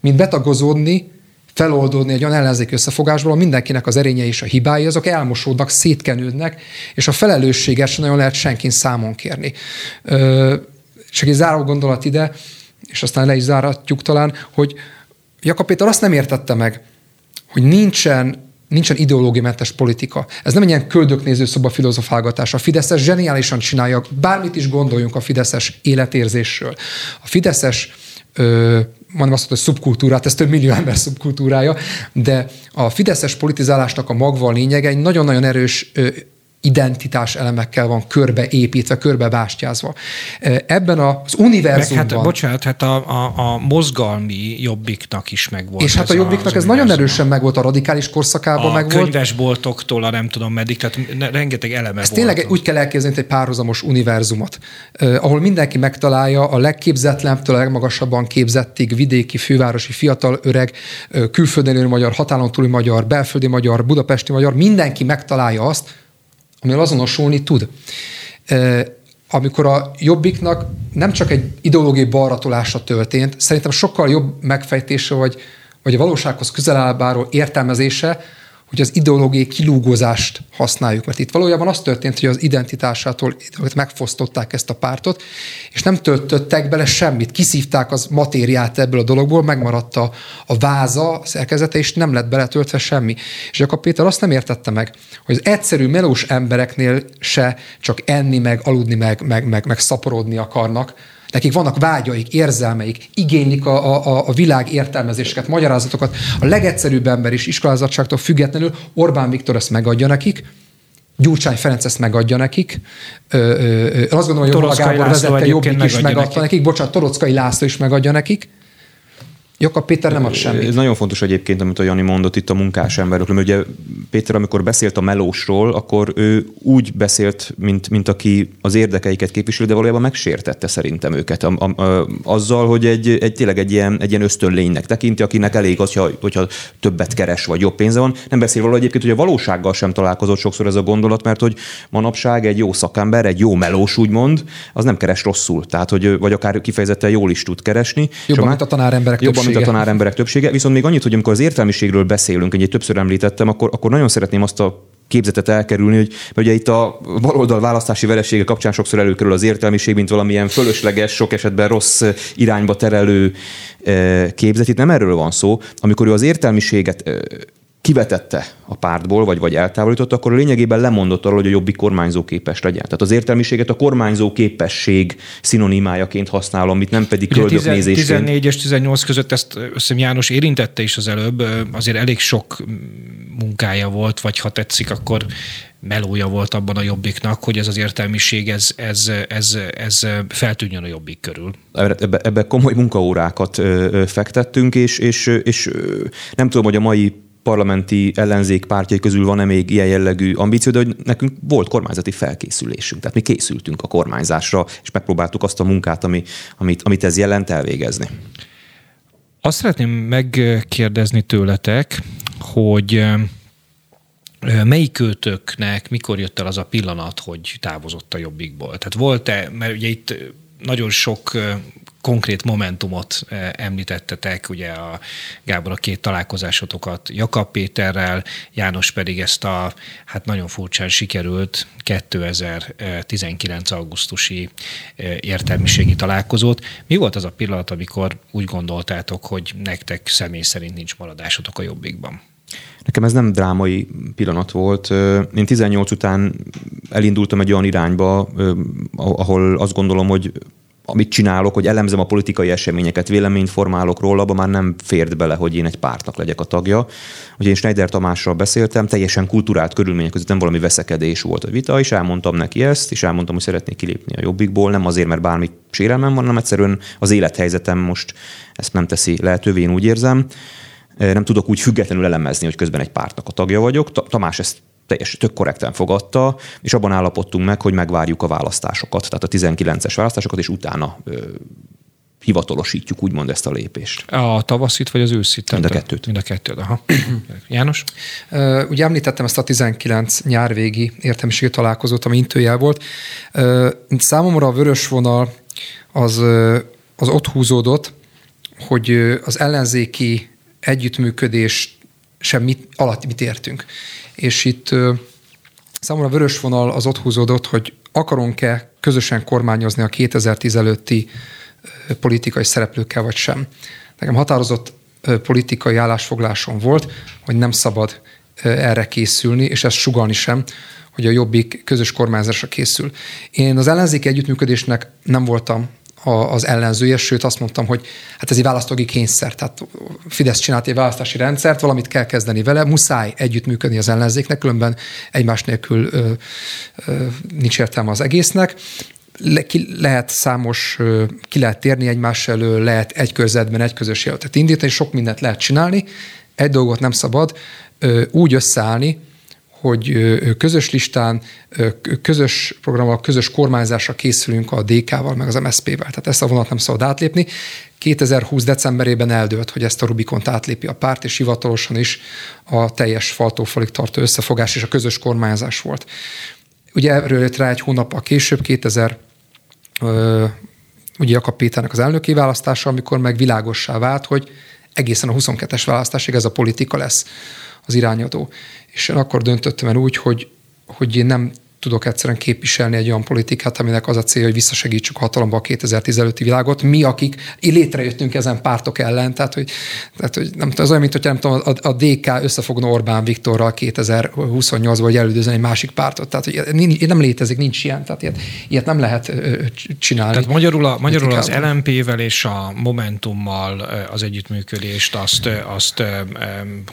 mint betagozódni, feloldódni egy olyan ellenzéki összefogásból, ahol mindenkinek az erényei és a hibái, azok elmosódnak, szétkenődnek, és a felelősséget sem nagyon lehet senkin számon kérni. csak egy záró gondolat ide, és aztán le is záratjuk talán, hogy Jakab Péter azt nem értette meg, hogy nincsen nincsen ideológiamentes politika. Ez nem egy ilyen köldöknéző szoba filozofálgatás. A Fideszes zseniálisan csinálja, bármit is gondoljunk a Fideszes életérzésről. A Fideszes ö, mondom azt, hogy szubkultúrát, ez több millió ember szubkultúrája, de a fideszes politizálásnak a magva a lényege egy nagyon-nagyon erős identitás elemekkel van körbeépítve, körbebástyázva. Ebben az univerzumban... Meg hát, bocsánat, hát a, a, a mozgalmi jobbiknak is megvolt. És hát a jobbiknak ez nagyon erősen megvolt, a radikális korszakában a megvolt. A könyvesboltoktól a nem tudom meddig, tehát rengeteg eleme ez volt. tényleg úgy kell elképzelni, egy párhuzamos univerzumot, eh, ahol mindenki megtalálja a legképzetlenebbtől a legmagasabban képzettig vidéki, fővárosi, fiatal, öreg, külföldön magyar, határon túli magyar, belföldi magyar, budapesti magyar, mindenki megtalálja azt, amivel azonosulni tud. Amikor a jobbiknak nem csak egy ideológiai balratolása történt, szerintem sokkal jobb megfejtése, vagy, vagy a valósághoz közel értelmezése, hogy az ideológiai kilúgozást használjuk. Mert itt valójában az történt, hogy az identitásától megfosztották ezt a pártot, és nem töltöttek bele semmit. Kiszívták az matériát ebből a dologból, megmaradt a, a váza, a szerkezete, és nem lett beletöltve semmi. És Jakab Péter azt nem értette meg, hogy az egyszerű melós embereknél se csak enni, meg aludni, meg, meg, meg, meg szaporodni akarnak, Nekik vannak vágyaik, érzelmeik, igénylik a, a, a világ értelmezéseket, magyarázatokat. A legegyszerűbb ember is iskolázatságtól függetlenül Orbán Viktor ezt megadja nekik, Gyurcsány Ferenc ezt megadja nekik. Ö, ö, ö, azt gondolom, hogy Gábor vezette Jobbik is megadta nekik. nekik. Bocsánat, Torockai László is megadja nekik. Jakab Péter nem ad semmit. Ez nagyon fontos egyébként, amit a Jani mondott itt a munkás emberekről, ugye Péter, amikor beszélt a melósról, akkor ő úgy beszélt, mint, mint aki az érdekeiket képviseli, de valójában megsértette szerintem őket. A, a, a, azzal, hogy egy, egy, tényleg egy ilyen, egy ilyen ösztönlénynek tekinti, akinek elég az, hogyha, hogyha többet keres, vagy jobb pénze van. Nem beszél való egyébként, hogy a valósággal sem találkozott sokszor ez a gondolat, mert hogy manapság egy jó szakember, egy jó melós úgymond, az nem keres rosszul. Tehát, hogy, vagy akár kifejezetten jól is tud keresni. Jobban, mint a tanáremberek jobban, mint a tanáremberek többsége. Viszont még annyit, hogy amikor az értelmiségről beszélünk, egy többször említettem, akkor, akkor nagyon szeretném azt a képzetet elkerülni, hogy ugye itt a baloldal választási veresége kapcsán sokszor előkerül az értelmiség, mint valamilyen fölösleges, sok esetben rossz irányba terelő eh, képzet. Itt nem erről van szó. Amikor ő az értelmiséget eh, kivetette a pártból, vagy, vagy eltávolította, akkor lényegében lemondott arról, hogy a jobbik kormányzó képes legyen. Tehát az értelmiséget a kormányzó képesség szinonimájaként használom, mit nem pedig köldöknézésként. 14 és 18 között ezt összem János érintette is az előbb, azért elég sok munkája volt, vagy ha tetszik, akkor melója volt abban a jobbiknak, hogy ez az értelmiség, ez, ez, ez, ez feltűnjön a jobbik körül. Ebbe, ebbe komoly munkaórákat fektettünk, és, és, és nem tudom, hogy a mai parlamenti ellenzék pártjai közül van-e még ilyen jellegű ambíció, de hogy nekünk volt kormányzati felkészülésünk. Tehát mi készültünk a kormányzásra, és megpróbáltuk azt a munkát, ami, amit, amit ez jelent elvégezni. Azt szeretném megkérdezni tőletek, hogy melyik kötőknek mikor jött el az a pillanat, hogy távozott a jobbikból? Tehát volt-e, mert ugye itt nagyon sok konkrét momentumot eh, említettetek, ugye a Gábor a két találkozásotokat Jakab Péterrel, János pedig ezt a hát nagyon furcsán sikerült 2019. augusztusi eh, értelmiségi találkozót. Mi volt az a pillanat, amikor úgy gondoltátok, hogy nektek személy szerint nincs maradásotok a jobbikban? Nekem ez nem drámai pillanat volt. Én 18 után elindultam egy olyan irányba, ahol azt gondolom, hogy amit csinálok, hogy elemzem a politikai eseményeket, véleményt formálok róla, abban már nem fért bele, hogy én egy pártnak legyek a tagja. Hogy én Schneider Tamással beszéltem, teljesen kulturált körülmények között nem valami veszekedés volt a vita, és elmondtam neki ezt, és elmondtam, hogy szeretnék kilépni a jobbikból, nem azért, mert bármi sérelmem van, hanem egyszerűen az élethelyzetem most ezt nem teszi lehetővé, én úgy érzem nem tudok úgy függetlenül elemezni, hogy közben egy pártnak a tagja vagyok. Tamás ezt teljes, tök korrekten fogadta, és abban állapodtunk meg, hogy megvárjuk a választásokat, tehát a 19-es választásokat, és utána hivatalosítjuk úgymond ezt a lépést. A tavaszit vagy az őszit? Mind a kettőt. Mind a kettőt, aha. János? Uh, ugye említettem ezt a 19 nyárvégi értelmiségi találkozót, ami intőjel volt. Uh, számomra a vörös vonal az, az ott húzódott, hogy az ellenzéki együttműködés sem mit, alatt mit értünk. És itt számomra vörös vonal az ott húzódott, hogy akarunk-e közösen kormányozni a 2010 előtti politikai szereplőkkel, vagy sem. Nekem határozott politikai állásfoglásom volt, hogy nem szabad erre készülni, és ezt sugalni sem, hogy a Jobbik közös kormányzásra készül. Én az ellenzéki együttműködésnek nem voltam az ellenzője, sőt azt mondtam, hogy hát ez egy választógi kényszer, tehát Fidesz csinált egy választási rendszert, valamit kell kezdeni vele, muszáj együttműködni az ellenzéknek, különben egymás nélkül ö, ö, nincs értelme az egésznek. Le, ki lehet számos, ki lehet térni egymás elől, lehet egy körzetben egy közös jelöltet indítani, sok mindent lehet csinálni, egy dolgot nem szabad, úgy összeállni, hogy közös listán, közös programmal, közös kormányzásra készülünk a DK-val, meg az MSZP-vel. Tehát ezt a vonat nem szabad átlépni. 2020 decemberében eldőlt, hogy ezt a Rubikont átlépi a párt, és hivatalosan is a teljes faltófalig tartó összefogás és a közös kormányzás volt. Ugye erről jött rá egy hónappal később, 2000 ugye Jakab Péternek az elnöki választása, amikor meg világossá vált, hogy egészen a 22-es választásig ez a politika lesz az irányadó. És én akkor döntöttem el úgy, hogy, hogy én nem tudok egyszerűen képviselni egy olyan politikát, aminek az a célja, hogy visszasegítsük hatalomba a 2010 előtti világot. Mi, akik létrejöttünk ezen pártok ellen, tehát hogy, tehát, hogy nem az olyan, mint hogy nem tudom, a, a DK összefogna Orbán Viktorral 2028-ban, hogy elődözni egy másik pártot. Tehát hogy nem létezik, nincs ilyen, tehát ilyet, ilyet nem lehet csinálni. Tehát magyarul, a, magyarul az LMP-vel és a Momentummal az együttműködést, azt, azt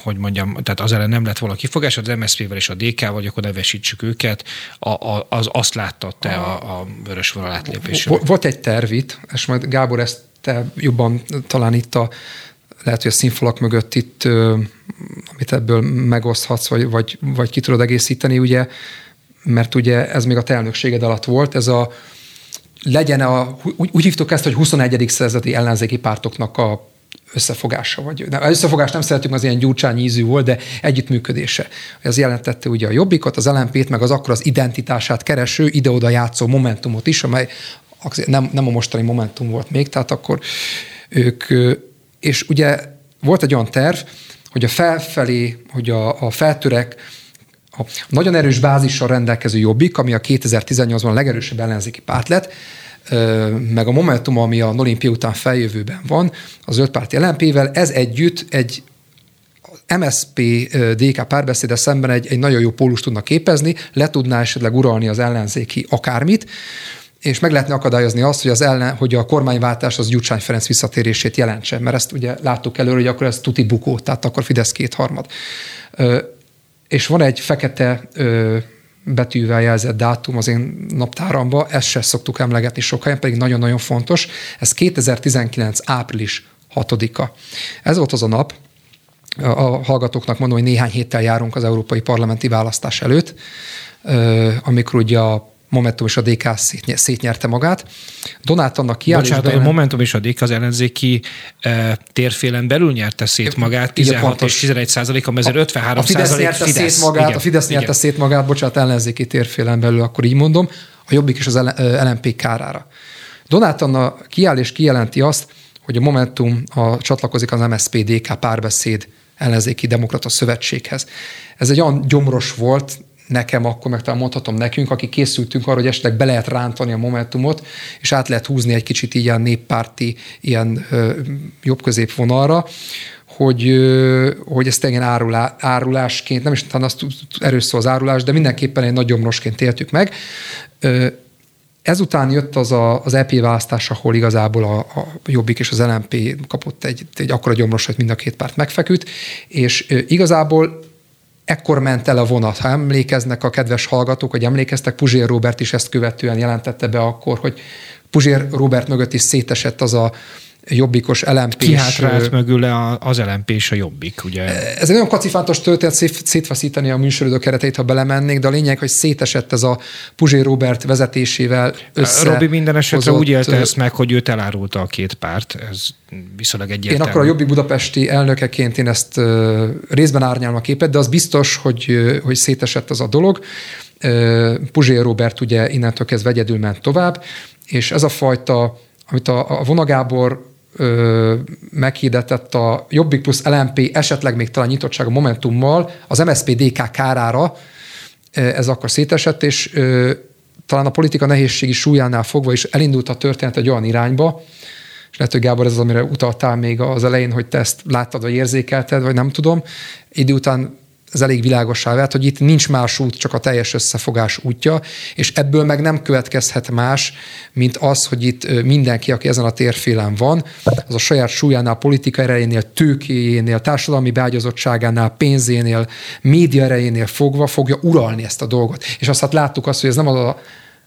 hogy mondjam, tehát az ellen nem lett volna kifogás, az MSZP-vel és a DK-val, akkor nevesítsük őket, a, az azt látta te a, a vörös vonal átlépésre? Volt egy terv itt, és majd Gábor ezt te jobban talán itt a lehet, hogy a színfalak mögött itt, amit ebből megoszthatsz, vagy, vagy, vagy ki tudod egészíteni, ugye, mert ugye ez még a te elnökséged alatt volt, ez a legyen a, úgy, úgy hívtuk ezt, hogy 21. századi ellenzéki pártoknak a összefogása, vagy nem, összefogás nem szeretünk, az ilyen gyurcsány ízű volt, de együttműködése. Ez jelentette ugye a jobbikot, az lmp meg az akkor az identitását kereső, ide-oda játszó momentumot is, amely nem, nem a mostani momentum volt még, tehát akkor ők, és ugye volt egy olyan terv, hogy a felfelé, hogy a, a feltörek, a nagyon erős bázissal rendelkező jobbik, ami a 2018-ban a legerősebb ellenzéki párt lett, meg a Momentum, ami a Olimpia után feljövőben van, az ötpárti LNP-vel, ez együtt egy MSP-DK párbeszéde szemben egy, egy nagyon jó pólus tudna képezni, le tudná esetleg uralni az ellenzéki akármit, és meg lehetne akadályozni azt, hogy, az ellen, hogy a kormányváltás az Gyurcsány Ferenc visszatérését jelentse, mert ezt ugye láttuk előre, hogy akkor ez tuti bukó, tehát akkor Fidesz kétharmad. És van egy fekete betűvel jelzett dátum az én naptáramba, ezt se szoktuk emlegetni sok helyen, pedig nagyon-nagyon fontos. Ez 2019. április 6-a. Ez volt az a nap, a hallgatóknak mondom, hogy néhány héttel járunk az európai parlamenti választás előtt, amikor ugye a Momentum és a DK szétnyerte magát. Donát annak kiállásban... Bocsánat, a Momentum és a DK az ellenzéki e, térfélen belül nyerte szét magát, 16 igen, és 11 százalék, ami 53 a Fidesz nyerte Fidesz. szét magát, igen, a Fidesz nyerte igen. szét magát, bocsánat, ellenzéki térfélen belül, akkor így mondom, a Jobbik és az LNP kárára. Donát Anna kiáll és kijelenti azt, hogy a Momentum a, csatlakozik az MSZP-DK párbeszéd ellenzéki demokrata szövetséghez. Ez egy olyan gyomros volt, nekem akkor, meg talán mondhatom nekünk, akik készültünk arra, hogy esetleg be lehet rántani a Momentumot, és át lehet húzni egy kicsit ilyen néppárti, ilyen ö, jobb középvonalra, hogy, hogy ezt ilyen árulá, árulásként, nem is talán azt erős az árulás, de mindenképpen egy nagy gyomrosként éltük meg. Ezután jött az a, az EP választás, ahol igazából a, a Jobbik és az LMP kapott egy, egy akkora gyomros, hogy mind a két párt megfeküdt, és igazából ekkor ment el a vonat. Ha emlékeznek a kedves hallgatók, hogy emlékeztek, Puzsér Robert is ezt követően jelentette be akkor, hogy Puzsér Robert mögött is szétesett az a jobbikos lmp Kihátrált mögül az LMP és a jobbik, ugye? Ez egy nagyon kacifántos történet, szétfeszíteni a műsoridő kereteit, ha belemennék, de a lényeg, hogy szétesett ez a Puzsé Robert vezetésésével össze. Robi minden esetre úgy élte ezt meg, hogy őt elárulta a két párt. Ez viszonylag egyértelmű. Én akkor a Jobbik Budapesti elnökeként én ezt uh, részben árnyalom a képet, de az biztos, hogy, uh, hogy szétesett az a dolog. Uh, Puzsé Robert ugye innentől kezdve egyedül ment tovább, és ez a fajta, amit a, a Vonagábor meghirdetett a Jobbik plusz LMP esetleg még talán nyitottság a Momentummal az MSZP-DK kárára, ez akkor szétesett, és talán a politika nehézségi súlyánál fogva is elindult a történet egy olyan irányba, és lehet, hogy Gábor ez az, amire utaltál még az elején, hogy te ezt láttad, vagy érzékelted, vagy nem tudom. Idő után ez elég világosá vált, hogy itt nincs más út, csak a teljes összefogás útja, és ebből meg nem következhet más, mint az, hogy itt mindenki, aki ezen a térfélen van, az a saját súlyánál, politikai erejénél, tőkéjénél, társadalmi beágyazottságánál, pénzénél, média erejénél fogva fogja uralni ezt a dolgot. És azt hát láttuk azt, hogy ez nem az a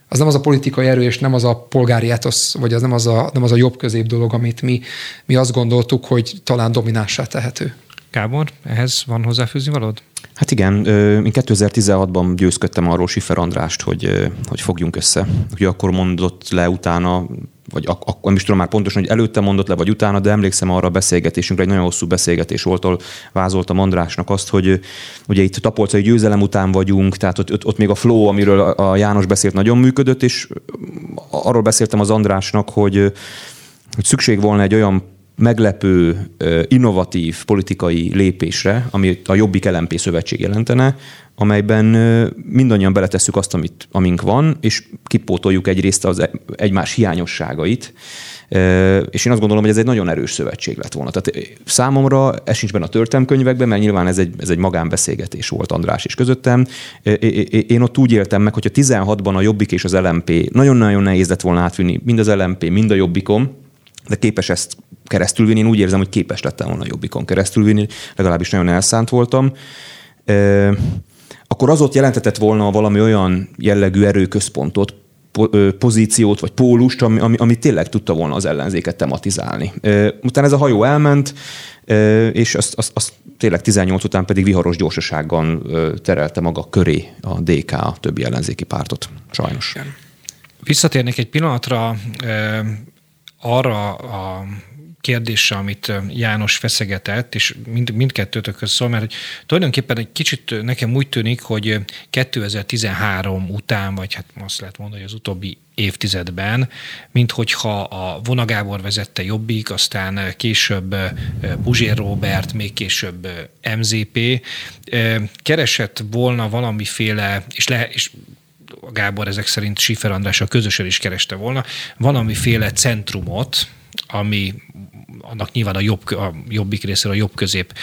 az nem az a politikai erő, és nem az a polgári etosz, vagy az nem az a, nem az a jobb közép dolog, amit mi, mi azt gondoltuk, hogy talán dominánsá tehető. Gábor, ehhez van hozzáfűzni valód? Hát igen, én 2016-ban győzködtem arról Sifer Andrást, hogy, hogy fogjunk össze. Ugye akkor mondott le utána, vagy ak- nem is tudom már pontosan, hogy előtte mondott le, vagy utána, de emlékszem arra a beszélgetésünkre, egy nagyon hosszú beszélgetés volt, ahol vázoltam Andrásnak azt, hogy ugye itt tapolcai győzelem után vagyunk, tehát ott, ott, ott még a flow, amiről a János beszélt, nagyon működött, és arról beszéltem az Andrásnak, hogy, hogy szükség volna egy olyan meglepő, innovatív politikai lépésre, ami a Jobbik LMP szövetség jelentene, amelyben mindannyian beletesszük azt, amit, amink van, és kipótoljuk egyrészt az e, egymás hiányosságait, és én azt gondolom, hogy ez egy nagyon erős szövetség lett volna. Tehát számomra ez sincs benne a történelmkönyvekben, mert nyilván ez egy, ez egy magánbeszélgetés volt András és közöttem. Én ott úgy éltem meg, hogy a 16-ban a Jobbik és az LMP nagyon-nagyon nehéz lett volna átvinni mind az LMP, mind a Jobbikom, de képes ezt keresztülvinni. Én úgy érzem, hogy képes lettem volna jobbikon keresztülvinni, legalábbis nagyon elszánt voltam. Akkor az ott jelentetett volna valami olyan jellegű erőközpontot, pozíciót vagy pólust, ami, ami, ami tényleg tudta volna az ellenzéket tematizálni. Utána ez a hajó elment, és azt, azt, azt tényleg 18 után pedig viharos gyorsasággal terelte maga köré a DK, a többi ellenzéki pártot. Sajnos. Visszatérnék egy pillanatra arra a kérdésre, amit János feszegetett, és mind, mindkettőtökhöz szól, mert hogy tulajdonképpen egy kicsit nekem úgy tűnik, hogy 2013 után, vagy hát azt lehet mondani, hogy az utóbbi évtizedben, mint hogyha a Vona Gábor vezette Jobbik, aztán később Puzsér Robert, még később MZP, keresett volna valamiféle, és, le, és Gábor ezek szerint Sifer András a közösen is kereste volna, valamiféle centrumot, ami annak nyilván a, jobb, a jobbik részéről a jobb közép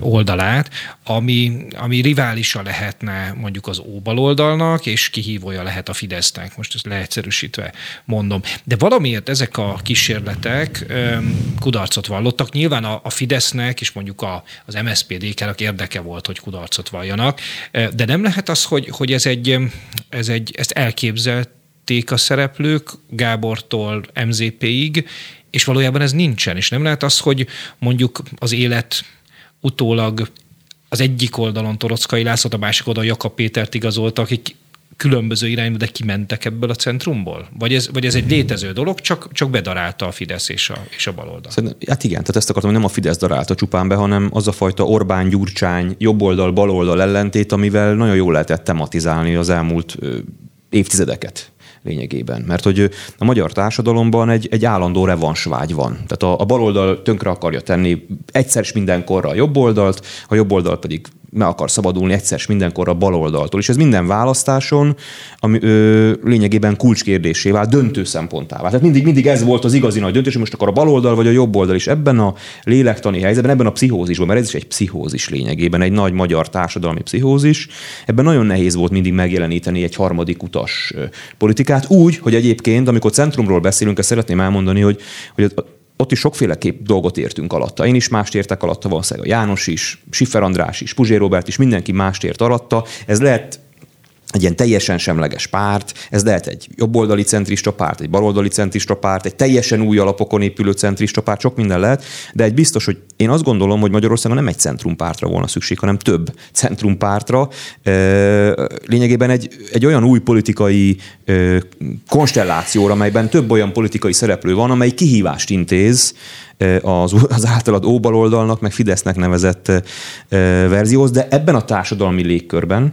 oldalát, ami, ami riválisa lehetne mondjuk az óbaloldalnak, és kihívója lehet a Fidesznek, most ezt leegyszerűsítve mondom. De valamiért ezek a kísérletek kudarcot vallottak. Nyilván a, a Fidesznek és mondjuk a, az MSZPD-nek érdeke volt, hogy kudarcot valljanak, de nem lehet az, hogy, hogy ez egy, ez egy, ezt elképzelt a szereplők Gábortól MZP-ig, és valójában ez nincsen, és nem lehet az, hogy mondjuk az élet utólag az egyik oldalon Torockai Lászlót, a másik oldalon Jakab Pétert igazolta, akik különböző irányba, de kimentek ebből a centrumból? Vagy ez, vagy ez egy létező dolog, csak, csak bedarálta a Fidesz és a, és a baloldal? Hát igen, tehát ezt akartam, hogy nem a Fidesz darálta csupán be, hanem az a fajta Orbán-Gyurcsány jobboldal, baloldal ellentét, amivel nagyon jól lehetett tematizálni az elmúlt évtizedeket lényegében. Mert hogy a magyar társadalomban egy, egy állandó revansvágy van. Tehát a, a baloldal tönkre akarja tenni egyszer is mindenkorra a jobb oldalt, a jobb oldal pedig meg akar szabadulni egyszer mindenkor a baloldaltól. És ez minden választáson ami ö, lényegében kulcskérdésé vált, döntő szemponttá vált. Tehát mindig, mindig ez volt az igazi nagy döntés, hogy most akar a baloldal vagy a jobb oldal is ebben a lélektani helyzetben, ebben a pszichózisban, mert ez is egy pszichózis lényegében, egy nagy magyar társadalmi pszichózis. Ebben nagyon nehéz volt mindig megjeleníteni egy harmadik utas politikát, úgy, hogy egyébként, amikor centrumról beszélünk, ezt szeretném elmondani, hogy, hogy ott is sokféle kép dolgot értünk alatta. Én is mást értek alatta, valószínűleg a János is, Siffer András is, Puzsé Robert is, mindenki mást ért alatta. Ez lehet egy ilyen teljesen semleges párt, ez lehet egy jobboldali centrista párt, egy baloldali centrista párt, egy teljesen új alapokon épülő centrista párt, sok minden lehet, de egy biztos, hogy én azt gondolom, hogy Magyarországon nem egy centrumpártra volna szükség, hanem több centrumpártra. Lényegében egy, egy olyan új politikai konstellációra, amelyben több olyan politikai szereplő van, amely kihívást intéz az, az általad óbaloldalnak, meg Fidesznek nevezett verzióhoz, de ebben a társadalmi légkörben,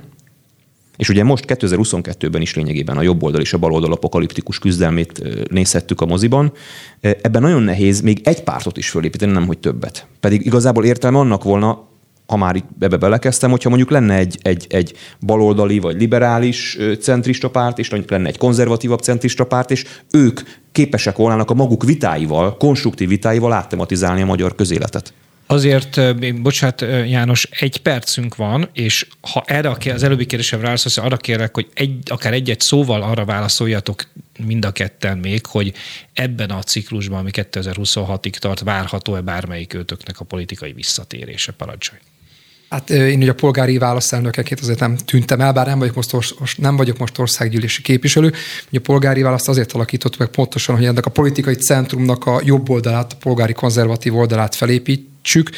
és ugye most 2022-ben is lényegében a jobb oldal és a bal oldal apokaliptikus küzdelmét nézhettük a moziban. Ebben nagyon nehéz még egy pártot is fölépíteni, nem hogy többet. Pedig igazából értelme annak volna, ha már ebbe belekezdtem, hogyha mondjuk lenne egy, egy, egy baloldali vagy liberális centrista párt, és lenne egy konzervatívabb centrista párt, és ők képesek volnának a maguk vitáival, konstruktív vitáival áttematizálni a magyar közéletet. Azért, bocsánat János, egy percünk van, és ha erre az előbbi kérdésre válaszolsz, arra kérlek, hogy egy, akár egy-egy szóval arra válaszoljatok mind a ketten még, hogy ebben a ciklusban, ami 2026-ig tart, várható-e bármelyik őtöknek a politikai visszatérése? Parancsolj! Hát én ugye a polgári választelnökeként azért nem tűntem el, bár nem vagyok most, nem vagyok most országgyűlési képviselő. Ugye a polgári választ azért alakított meg pontosan, hogy ennek a politikai centrumnak a jobb oldalát, a polgári konzervatív oldalát felépítsük.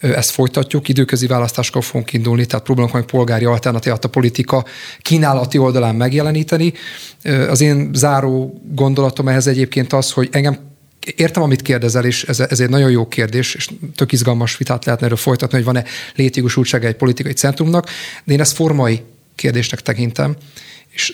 Ezt folytatjuk, időközi választáskor fogunk indulni, tehát próbálunk majd polgári alternatívát a politika kínálati oldalán megjeleníteni. Az én záró gondolatom ehhez egyébként az, hogy engem értem, amit kérdezel, és ez, ez egy nagyon jó kérdés, és tök izgalmas vitát lehetne erről folytatni, hogy van-e létjogosultsága egy politikai centrumnak, de én ezt formai kérdésnek tekintem, és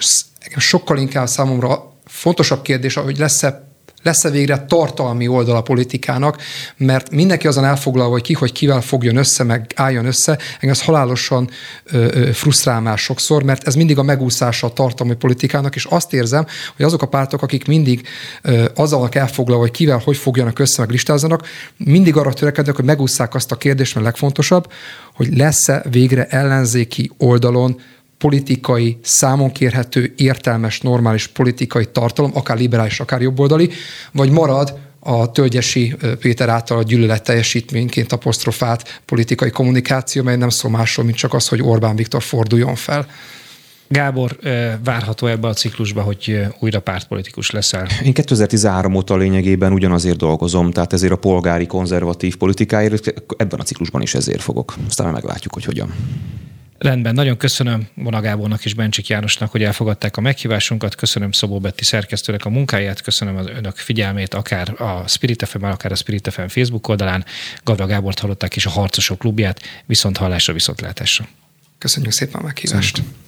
sokkal inkább számomra fontosabb kérdés, hogy lesz-e lesz-e végre tartalmi oldal a politikának, mert mindenki azon elfoglalva, hogy ki, hogy kivel fogjon össze, meg álljon össze, engem ez halálosan ö, ö, frusztrál már sokszor, mert ez mindig a megúszása a tartalmi politikának, és azt érzem, hogy azok a pártok, akik mindig ö, azzal elfoglalva, hogy kivel, hogy fogjanak össze, meg listázzanak, mindig arra törekednek, hogy megúszszák azt a kérdést, mert legfontosabb, hogy lesz-e végre ellenzéki oldalon politikai, számon kérhető, értelmes, normális politikai tartalom, akár liberális, akár jobboldali, vagy marad a Tölgyesi Péter által a gyűlölet teljesítményként apostrofált politikai kommunikáció, mely nem szól másról, mint csak az, hogy Orbán Viktor forduljon fel. Gábor, várható ebbe a ciklusba, hogy újra pártpolitikus leszel? Én 2013 óta lényegében ugyanazért dolgozom, tehát ezért a polgári konzervatív politikáért, ebben a ciklusban is ezért fogok. Aztán meglátjuk, hogy hogyan. Rendben, nagyon köszönöm Bona Gábornak és Bencsik Jánosnak, hogy elfogadták a meghívásunkat, köszönöm Szabó Betti szerkesztőnek a munkáját, köszönöm az önök figyelmét, akár a Spirit FM, akár a Spirit FM Facebook oldalán. Gavra Gábort hallották és a Harcosok klubját, viszont hallásra, viszontlátásra. Köszönjük szépen a meghívást. Köszönöm.